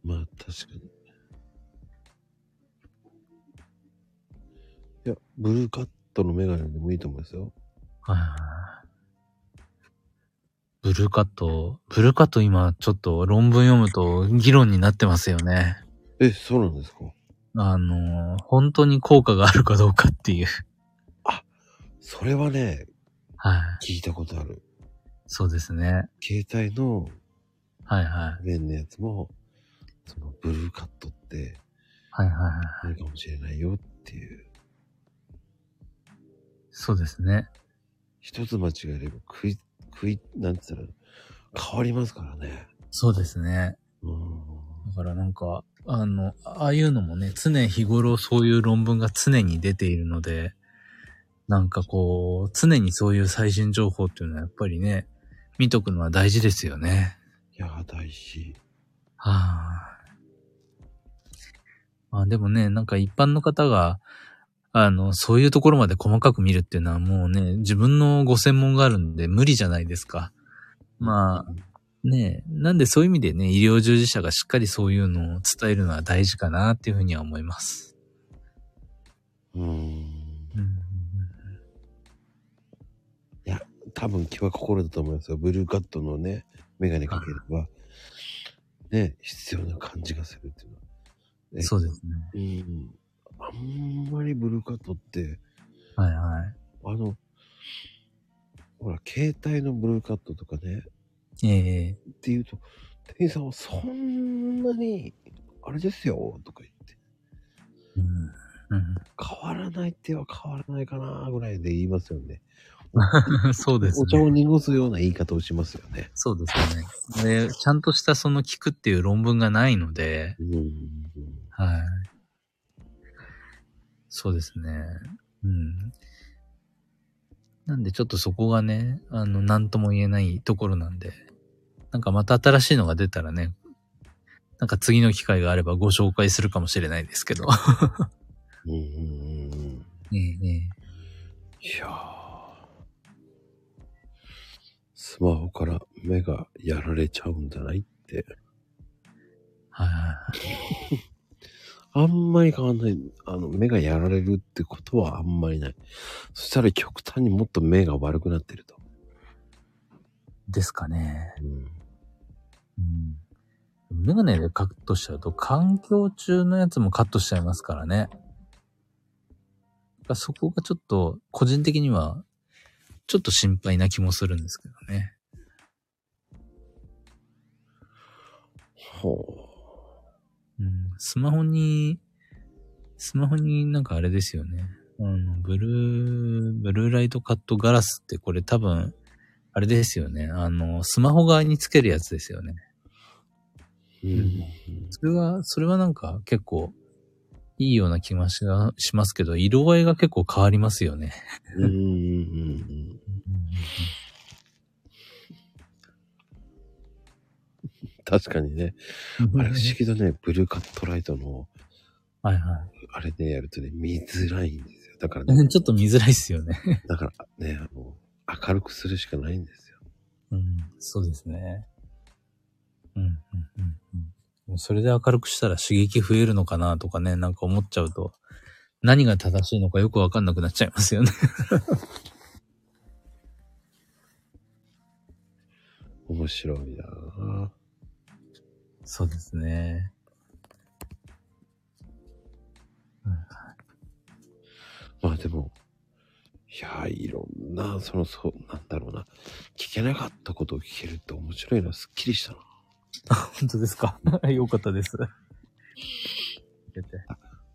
ブルーカットのメガネでもいいと思いますよ。はいはいはい。ブルーカット、ブルーカット今ちょっと論文読むと議論になってますよね。え、そうなんですか？あの、本当に効果があるかどうかっていう。それはね、はい。聞いたことある。そうですね。携帯のはいはい。面のやつも、そのブルーカットってはいはいはい。あるかもしれないよっていう。そうですね。一つ間違えれば食い、食い、なんて言ったら、変わりますからね。そうですね。うん。だからなんか、あの、ああいうのもね、常日頃そういう論文が常に出ているので、なんかこう、常にそういう最新情報っていうのはやっぱりね、見とくのは大事ですよね。いやー、大事。はあ。まあでもね、なんか一般の方が、あの、そういうところまで細かく見るっていうのはもうね、自分のご専門があるんで無理じゃないですか。まあ、ねなんでそういう意味でね、医療従事者がしっかりそういうのを伝えるのは大事かなっていうふうには思います。うん。うん多分気は心だと思いますよ。ブルーカットのね、メガネかければ、ね、必要な感じがするっていうのは。ねそうですね。うん。あんまりブルーカットって、はいはい。あの、ほら、携帯のブルーカットとかね、ええっていうと、店員さんはそんなに、あれですよ、とか言って、うん変わらないっては変わらないかな、ぐらいで言いますよね。うん、そうですお茶ね。を濁すような言い方をしますよね。そうですよね。で、ちゃんとしたその聞くっていう論文がないので、うん。はい。そうですね。うん。なんでちょっとそこがね、あの、なんとも言えないところなんで、なんかまた新しいのが出たらね、なんか次の機会があればご紹介するかもしれないですけど。うんうんうんうん。ええええいやー。スマホから目がやられちゃうんじゃないって。はいはいはい。あんまり変わんない。あの、目がやられるってことはあんまりない。そしたら極端にもっと目が悪くなってると。ですかね。うん。うん。メガネでカットしちゃう？と、環境中のやつもカットしちゃいますからね。そこがちょっと、個人的には、ちょっと心配な気もするんですけどね。ほうん。スマホに、スマホになんかあれですよね。あの、ブルー、ブルーライトカットガラスってこれ多分、あれですよね。あの、スマホ側につけるやつですよね。う。うん。それは、それはなんか結構いいような気がしがしますけど、色合いが結構変わりますよね。うんうんうん確かにね。あれ不思議だね。ブルーカットライトの、はいはあれでやるとね、見づらいんですよ。だからね、い。ちょっと見づらいっすよね。だからね、あの、明るくするしかないんですよ。うん、そうですね。うん、うん、うんそれで明るくしたら刺激増えるのかなとかね、なんか思っちゃうと、何が正しいのかよくわかんなくなっちゃいますよね。面白いなぁ。そうですね。まあでも、いやー、いろんな、その、そう、なんだろうな。聞けなかったことを聞けるって面白いな。すっきりしたな。本当ですか？よかったです。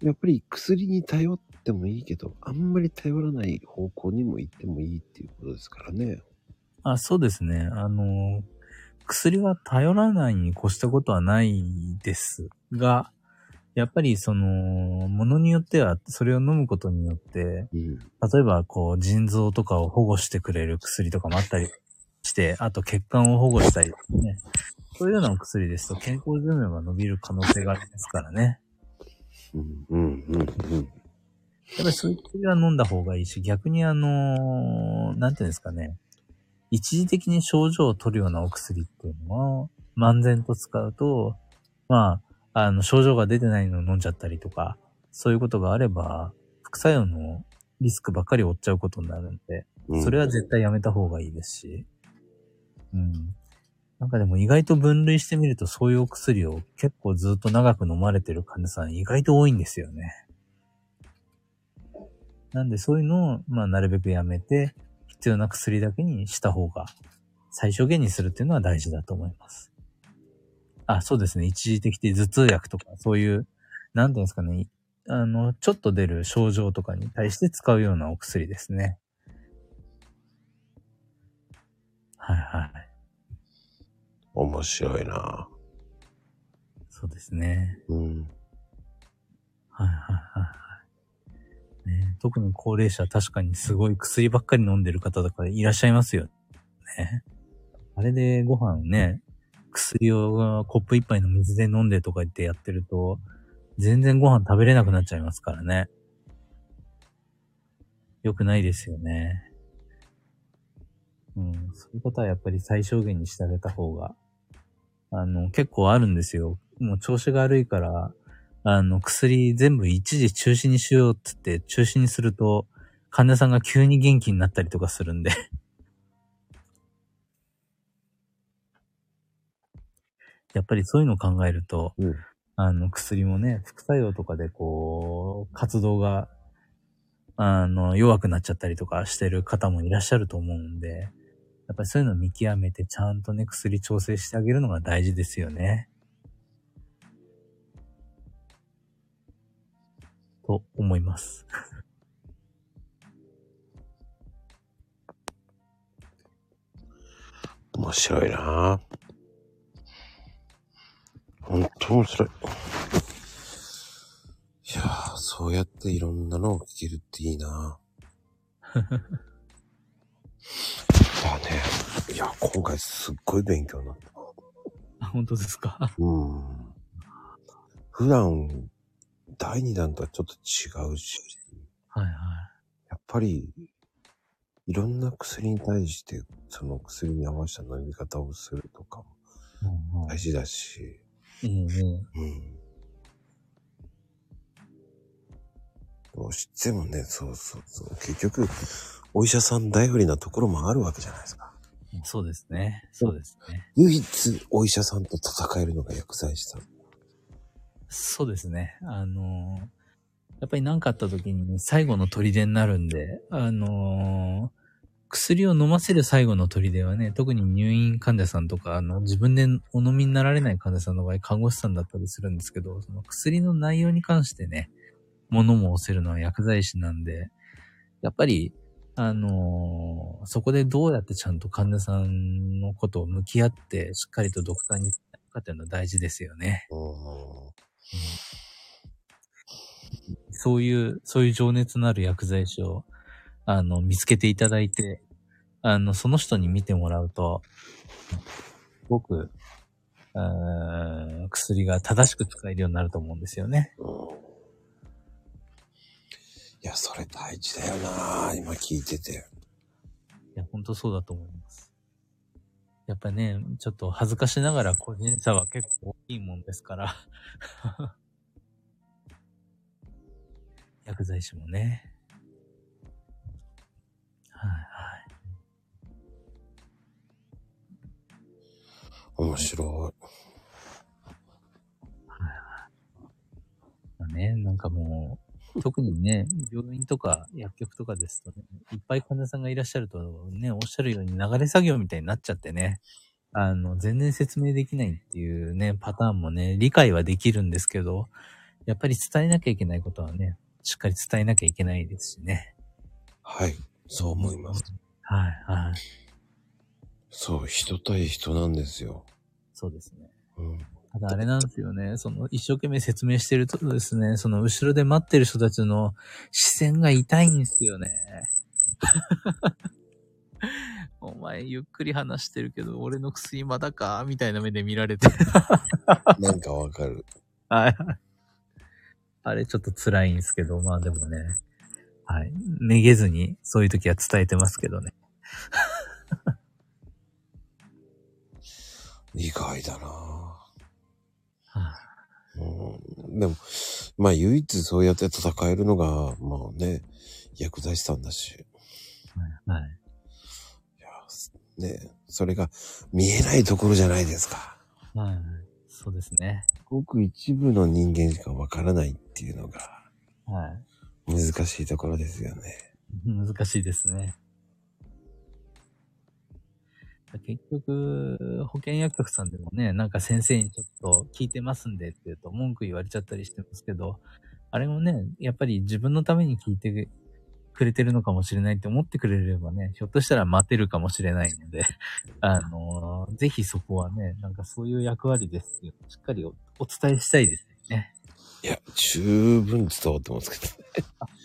やっぱり薬に頼ってもいいけど、あんまり頼らない方向にも行ってもいいっていうことですからね。あ、そうですね。あの、薬は頼らないに越したことはないですが、やっぱりその、ものによっては、それを飲むことによって、うん。例えばこう、腎臓とかを保護してくれる薬とかもあったりして、あと血管を保護したりね。そういうようなお薬ですと健康寿命が伸びる可能性がありますからね。うん、うん、うん、うん。やっぱりそういう薬は飲んだ方がいいし、逆にあの、なんていうんですかね。一時的に症状を取るようなお薬っていうのは、漫然と使うと、まあ、あの、症状が出てないのを飲んじゃったりとか、そういうことがあれば、副作用のリスクばっかり負っちゃうことになるんで、うんそれは絶対やめた方がいいですし。うん。なんかでも意外と分類してみるとそういうお薬を結構ずっと長く飲まれてる患者さん意外と多いんですよね。なんでそういうのを、まあなるべくやめて、必要な薬だけにした方が、最小限にするっていうのは大事だと思います。あ、そうですね。一時的で頭痛薬とか、そういう、なんていうんですかね。あの、ちょっと出る症状とかに対して使うようなお薬ですね。はいはい。面白いな。そうですね。うん。はいはいはいはい。ね、特に高齢者確かにすごい薬ばっかり飲んでる方とかいらっしゃいますよね。あれでご飯ね、薬をコップ一杯の水で飲んでとか言ってやってると、全然ご飯食べれなくなっちゃいますからね。よくないですよね。うん、そういうことはやっぱり最小限にしてあげた方が、あの、結構あるんですよ。もう調子が悪いから、あの、薬全部一時中止にしようっつって中止にすると、患者さんが急に元気になったりとかするんで。やっぱりそういうのを考えると、うんあの、薬もね、副作用とかでこう、活動が、あの、弱くなっちゃったりとかしてる方もいらっしゃると思うんで、やっぱりそういうのを見極めてちゃんとね、薬調整してあげるのが大事ですよね。と思います。面白いな。本当面白い。いやー、そうやっていろんなのを聞けるっていいな。だね。いや、今回すっごい勉強になった。あ、本当ですか？うん。普段、第2弾とはちょっと違うし、はいはい。やっぱり、いろんな薬に対して、その薬に合わせた飲み方をするとかもうんうん大事だし、いいね。うん。どうしてもね、そうそうそう。結局、お医者さん頼りなところもあるわけじゃないですか。そうですね。そうですね。唯一お医者さんと戦えるのが薬剤師さん。そうですね。あのーやっぱり何かあった時に最後の砦になるんで、あのー薬を飲ませる最後の砦はね、特に入院患者さんとか、あの、自分でお飲みになられない患者さんの場合、看護師さんだったりするんですけど、その薬の内容に関してね、物申せるのは薬剤師なんで、やっぱり、あのーそこでどうやってちゃんと患者さんのことを向き合って、しっかりとドクターに伝えるかっていうのは大事ですよね。うんそういう、そういう情熱のある薬剤師を、あの、見つけていただいて、あの、その人に見てもらうと、すごく、うーん薬が正しく使えるようになると思うんですよね。うんいや、それ大事だよな今聞いてて。いや、本当そうだと思います。やっぱね、ちょっと恥ずかしながら個人差は結構大きいもんですから。薬剤師もね。はいはい。面白い。まあね、なんかもう、特にね、病院とか薬局とかですとね、いっぱい患者さんがいらっしゃるとね、おっしゃるように流れ作業みたいになっちゃってね、あの、全然説明できないっていうね、パターンもね、理解はできるんですけど、やっぱり伝えなきゃいけないことはね、しっかり伝えなきゃいけないですしね。はい。そう思います。はい、はい。そう、人対人なんですよ。そうですね。うん。ただあれなんですよね。その一生懸命説明してるとですね、その後ろで待ってる人たちの視線が痛いんですよね。お前ゆっくり話してるけど、俺の薬まだか？みたいな目で見られて。なんかわかる。はい。あれちょっと辛いんですけど、まあでもね。はい。めげずにそういう時は伝えてますけどね。意外だなはうん。でも、まあ唯一そうやって戦えるのが、まあね、薬剤師さんだし。はい。はい。いや、ねそれが見えないところじゃないですか。はい。そうですね。ごく一部の人間しかわからないっていうのがはい。難しいところですよね。難しいですね。結局、保健薬局さんでもね、なんか先生にちょっと聞いてますんでって言うと文句言われちゃったりしてますけど、あれもね、やっぱり自分のために聞いてくれてるのかもしれないって思ってくれればね、ひょっとしたら待てるかもしれないので、あのぜひそこはね、なんかそういう役割ですっていうのをしっかりおお伝えしたいですね。いや、十分伝わってますけ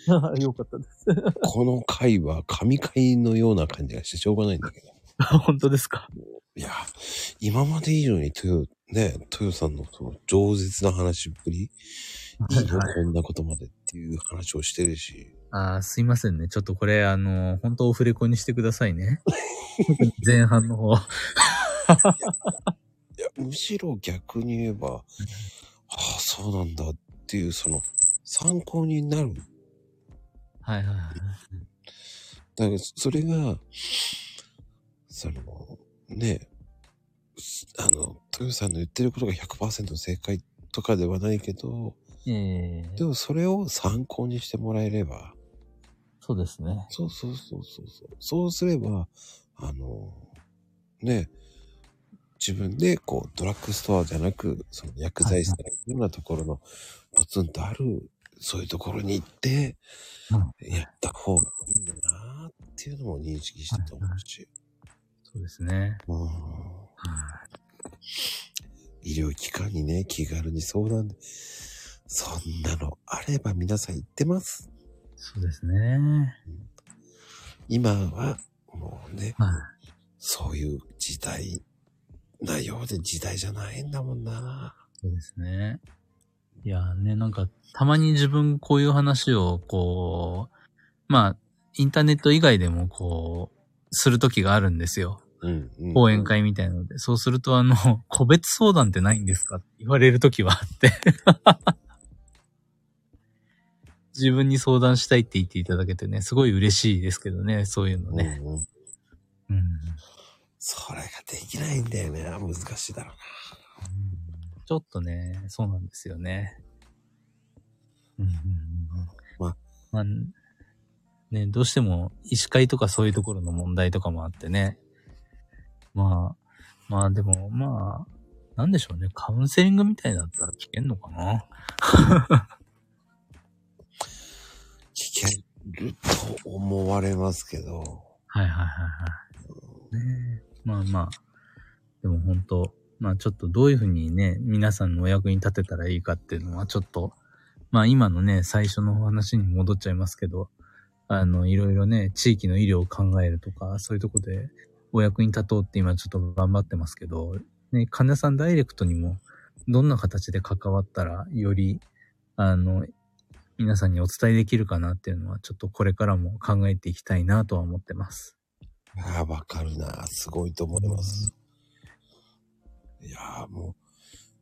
ど、よかったです。この回は神回のような感じがしてしょうがないんだけど。本当ですか？いや、今まで以上に豊、ね、豊さんのその饒舌な話っぷり、いいのこんなことまでっていう話をしてるし。あーすいませんね。ちょっとこれ、あの、本当オフレコにしてくださいね。前半の方。いや、むしろ逆に言えば、ああ、そうなんだっていう、その、参考になる。はいはいはい。だから、それが、その、ね、あの、豊さんの言ってることが100%正解とかではないけど、ええでもそれを参考にしてもらえれば、そうですね。そうそうそうそうそう。そうすれば、あの、ね、自分でこうドラッグストアじゃなく、その薬剤師のようなところのポツンとある、そういうところに行って、やった方がいいんだなっていうのも認識したと思うし。そうですね。うん医療機関にね、気軽に相談で、そんなのあれば皆さん言ってます。そうですね。今は、もうね、はい。そういう時代なようで時代じゃないんだもんな。そうですね。いやね、なんか、たまに自分こういう話を、こう、まあ、インターネット以外でもこう、するときがあるんですよ。うん、うん。講演会みたいなので。そうすると、あの、個別相談ってないんですかって言われるときはあって。自分に相談したいって言っていただけてね、すごい嬉しいですけどね、そういうのね。うんうんうん。それができないんだよね。難しいだろうちょっとね、そうなんですよね。うんうんうんまあ、まあ、ね、どうしても医師会とかそういうところの問題とかもあってね。まあ、まあでも、まあ、なんでしょうね。カウンセリングみたいだったら聞けんのかな？聞けると思われますけど。はいはいはいはい。ねえまあまあ、でも本当まあちょっとどういうふうにね、皆さんのお役に立てたらいいかっていうのはちょっと、まあ今のね、最初のお話に戻っちゃいますけど、あの、いろいろね、地域の医療を考えるとか、そういうとこでお役に立とうって今ちょっと頑張ってますけど、ね、患者さんダイレクトにもどんな形で関わったらより、あの、皆さんにお伝えできるかなっていうのはちょっとこれからも考えていきたいなとは思ってます。ああ、わかるな。すごいと思います。いやーもう、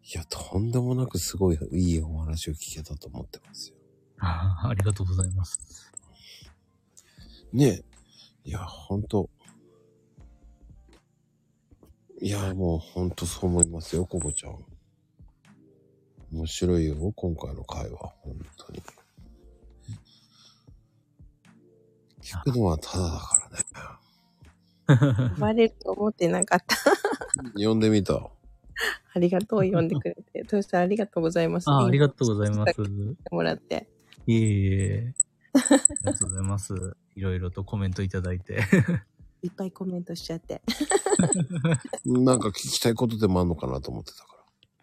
いや、とんでもなくすごいいいお話を聞けたと思ってますよ。ああありがとうございます。ねえ。いや、ほんと。いや、もうほんとそう思いますよ、ココちゃん。面白いよ、今回の会話。本当に。聞くのはただだからね。呼ばれると思ってなかった。呼んでみた。ありがとう、呼んでくれて。トヨさん、ありがとうございます。あありがとうございます。もらって。いえいえ。ありがとうございます。いろいろとコメントいただいて。いっぱいコメントしちゃって。なんか聞きたいことでもあんのかなと思ってたから。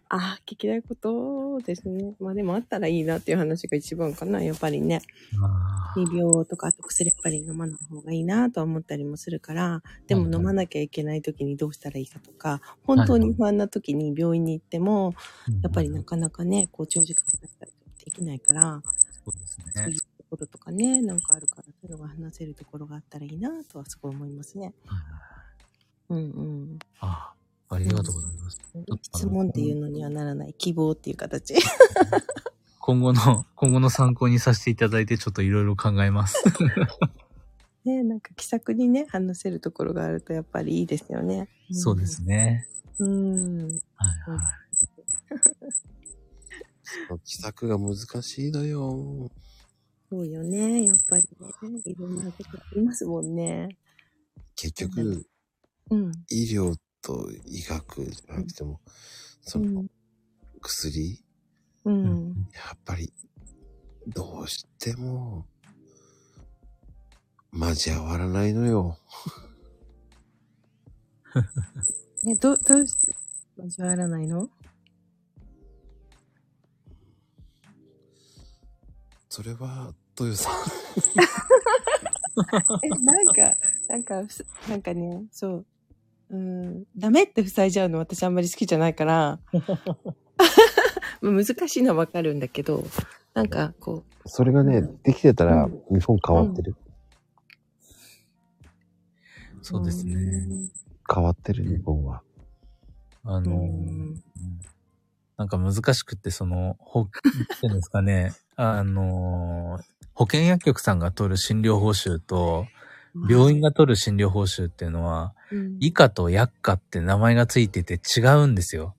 ああ、聞きたいことですね。まあでもあったらいいなっていう話が一番かな、やっぱりね。未病とか、あと薬やっぱり飲まない方がいいなとは思ったりもするから、でも飲まなきゃいけない時にどうしたらいいかとか、本当に不安な時に病院に行っても、やっぱりなかなかね、こう長時間話したりとかできないから、そうですねころとかね、なんかあるから、そういうのが話せるところがあったらいいなとはすごい思いますね。うんうん。あありがとうございます。質問っていうのにはならない、希望っていう形。今後の、今後の参考にさせていただいて、ちょっといろいろ考えます。ねなんか気さくにね、話せるところがあるとやっぱりいいですよね。そうですね。うん。はいはい。気さくが難しいのよ。そうよね。やっぱりね。いろんなことありますもんね。結局、うん。医療と医学じゃなくても、その薬、うん。やっぱり、どうしても、交わらないのよ。え、ど、どうして交わらないの？それは、豊さん。え、なんか、なんか、なんかね、そう。うん、ダメって塞いじゃうの私あんまり好きじゃないから。まあ難しいのはわかるんだけど、なんかこそれがね、できてたら、日本変わってる。う。そうですね。うん変わってる、日本は。あのー、うんなんか難しくって、その、ほ、っていうんですかね、あのー、保健薬局さんが取る診療報酬と、病院が取る診療報酬っていうのは、うん医科と薬価って名前がついてて違うんですよ。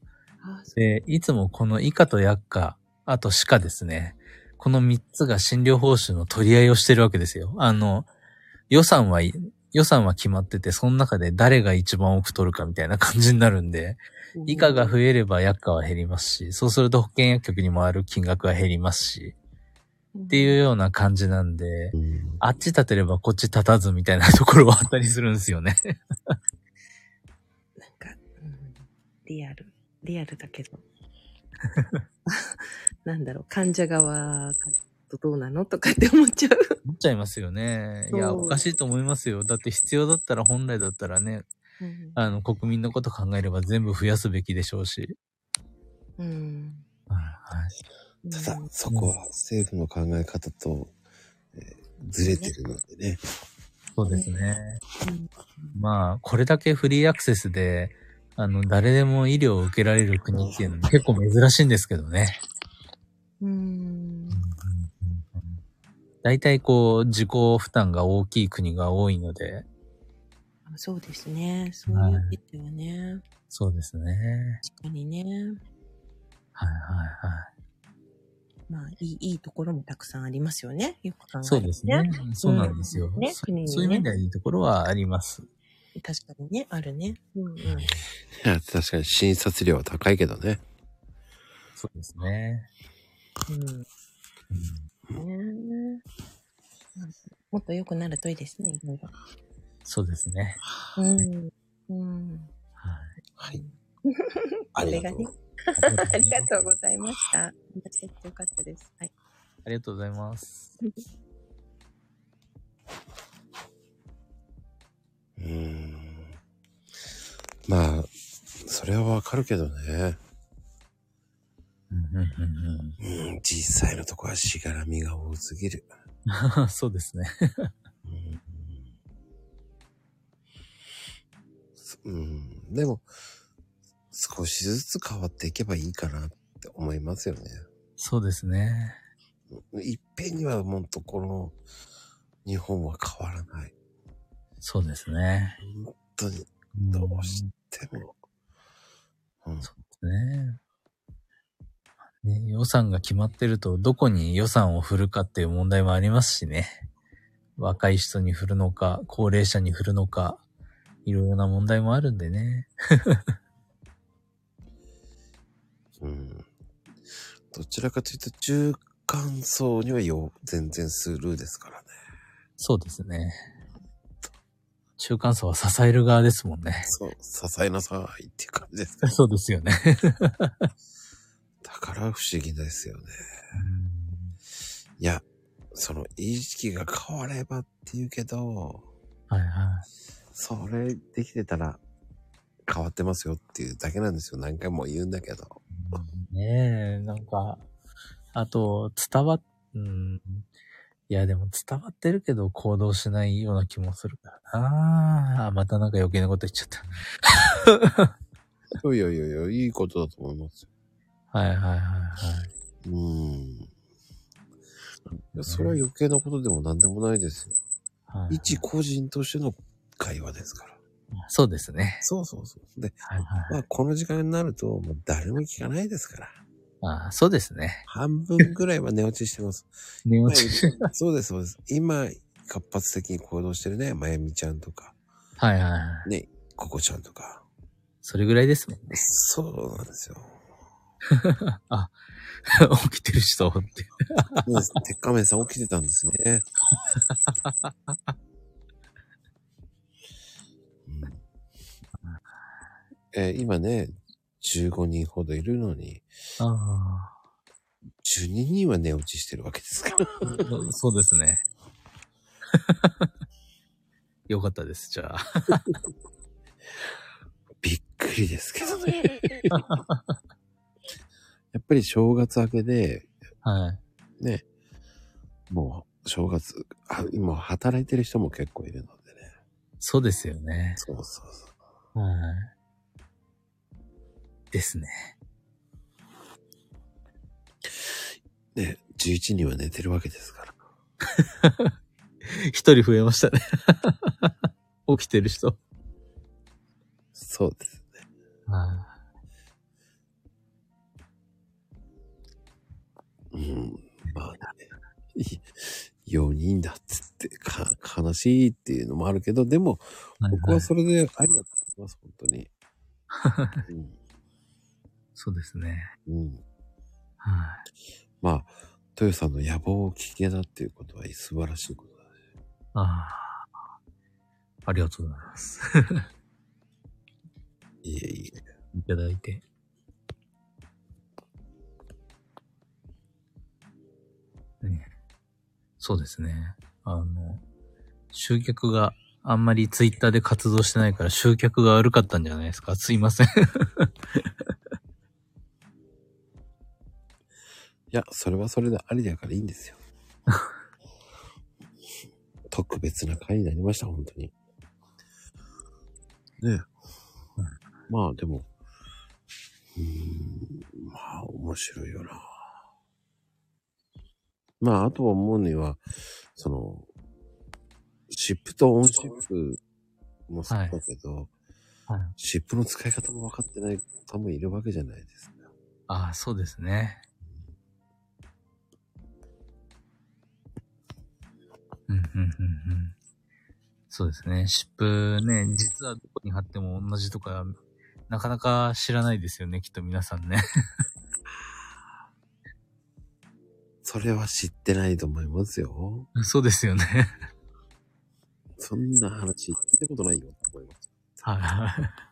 で、いつもこの医科と薬価、あと歯科ですね。この3つが診療報酬の取り合いをしてるわけですよ。あの、予算はい、予算は決まってて、その中で誰が一番多く取るかみたいな感じになるんで、以下が増えれば薬価は減りますし、そうすると保険薬局に回る金額は減りますし、っていうような感じなんで、うんあっち立てればこっち立たずみたいなところはあったりするんですよね。なんか、うん、リアル、リアルだけど。なんだろう、患者側とどうなのとかって思っちゃう。思っちゃいますよね。いや、おかしいと思いますよ。だって必要だったら本来だったらね、あの、国民のこと考えれば全部増やすべきでしょうし。うん。はいはい。ただ、そこは政府の考え方と、えーずれてるのでね。そうですね。うんまあ、これだけフリーアクセスで、あの、誰でも医療を受けられる国っていうのも結構珍しいんですけどね。うん。大体こう、自己負担が大きい国が多いので、そうですね。そういう意味ではね。そうですね。確かにね。はいはいはい。まあ、いい、いいところもたくさんありますよね。よく考えるとそうですね。そうなんですよ。ねそ国にねそういう意味ではいいところはあります。確かにね、あるね。うんうん。いや、確かに診察料は高いけどね。そうですね。うん。ねもっと良くなるといいですね、いろいろ。そうですね。うん。うん。はい。はい。あれがね。ありがとうございました。よかったです。はい。ありがとうございます。うーん。まあ、それはわかるけどね。うんうんうんうん、実際のとこはしがらみが多すぎる。う んそうですね。うん。そうん、でも、少しずつ変わっていけばいいかなって思いますよね。そうですね。いっぺんにはもっとこの日本は変わらない。そうですね。本当にどうしても。うん、ねね予算が決まってると、どこに予算を振るかっていう問題もありますしね。若い人に振るのか、高齢者に振るのか、いろいろな問題もあるんでね。うん。どちらかというと中間層にはよ全然スルーですからね。そうですね。中間層は支える側ですもんね。そう、支えなさいっていう感じです。そうですよね。だから不思議ですよね。いや、その意識が変わればって言うけど、はいはい。それできてたら変わってますよっていうだけなんですよ。何回も言うんだけど。ねえ、なんか、あと、伝わっ、うん。いや、でも伝わってるけど行動しないような気もするからなあまたなんか余計なこと言っちゃった。いやいやいや、いいことだと思いますよ。はいはいはいはい。うん。やそれは余計なことでも何でもないですよ。はい一個人としての会話ですから。そうですね。そうそうそう。で、はいはい。まあ、この時間になると、もう誰も聞かないですから。あそうですね。半分ぐらいは寝落ちしてます。寝落ち。そうです、そうです。今、活発的に行動してるね、まゆみちゃんとか、はいはいはい。ね、ここちゃんとか。それぐらいですもんね。そうなんですよ。あ、起きてる人って。ね鉄仮面さん起きてたんですね。えー今ね、15人ほどいるのに、あ12人は寝落ちしてるわけですから。あ。そうですね。よかったです、じゃあ。びっくりですけどね。やっぱり正月明けで、はい。ね、もう正月、あ今働いてる人も結構いるのでね。そうですよね。そうそうそう。はい。ですね。ね、11人は寝てるわけですから。一人増えましたね。起きてる人。そうですね。はうん。まあね、4人だっつってか、悲しいっていうのもあるけど、でも、い。僕はそれでありだと思います、本当に。そうですね。うん。うん。はい。まあ、豊さんの野望を聞けたっていうことは素晴らしいことだね。ああ。ありがとうございます。いえいえ。いただいて。ねそうですね。あの、集客があんまりツイッターで活動してないから集客が悪かったんじゃないですか？すいません。や、それはそれでありだからいいんですよ。特別な回になりました、本当に。ねえ。まあでも、うーん、まあ面白いよな。まああとは思うには、その、シップとオンシップもそうだけど、はい。シップの使い方も分かってない方もいるわけじゃないですか。ああ、そうですね。うん、うん、うん、うん。そうですね。湿布ね、実はどこに貼っても同じとか、なかなか知らないですよね、きっと皆さんね。それは知ってないと思いますよ。そうですよね。そんな話聞いたことないよって思います。はい。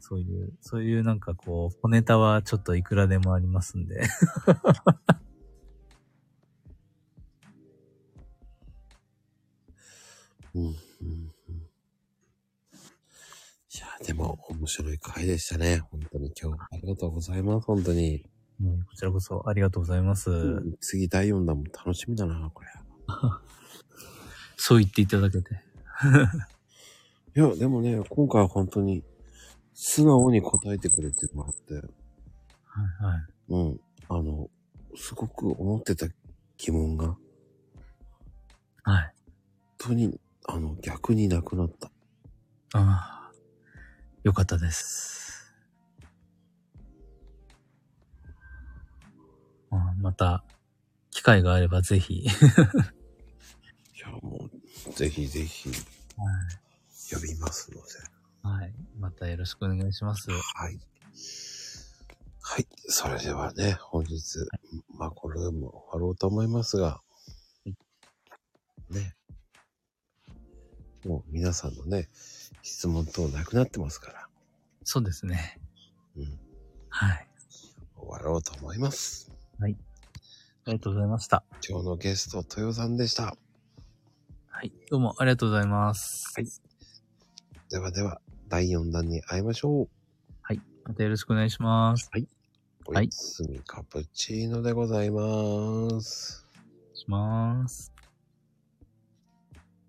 そういう、そういうなんかこう、小ネタはちょっといくらでもありますんで。うん、うん、うん。いや、でも面白い回でしたね。本当に今日。ありがとうございます。本当に。ねこちらこそありがとうございます。うん次第4弾も楽しみだな、これ。そう言っていただけて。いや、でもね、今回は本当に素直に答えてくれてもらって、はいはい。うん。あの、すごく思ってた疑問が、はい。本当に、あの、逆になくなった。ああ、よかったです。あまた、機会があればぜひ。いや、もう、ぜひぜひ、呼びますので。はい。またよろしくお願いします。はい。はい。それではね、本日、まあ、これでも終わろうと思いますが、ね。もう皆さんのね、質問等なくなってますから、そうですね。うん。はい。終わろうと思います。ありがとうございました。今日のゲスト、豊さんでした。はい。どうもありがとうございます。はい。ではでは、第4弾に会いましょう。はい。またよろしくお願いします。おやすみカプチーノでございます。します。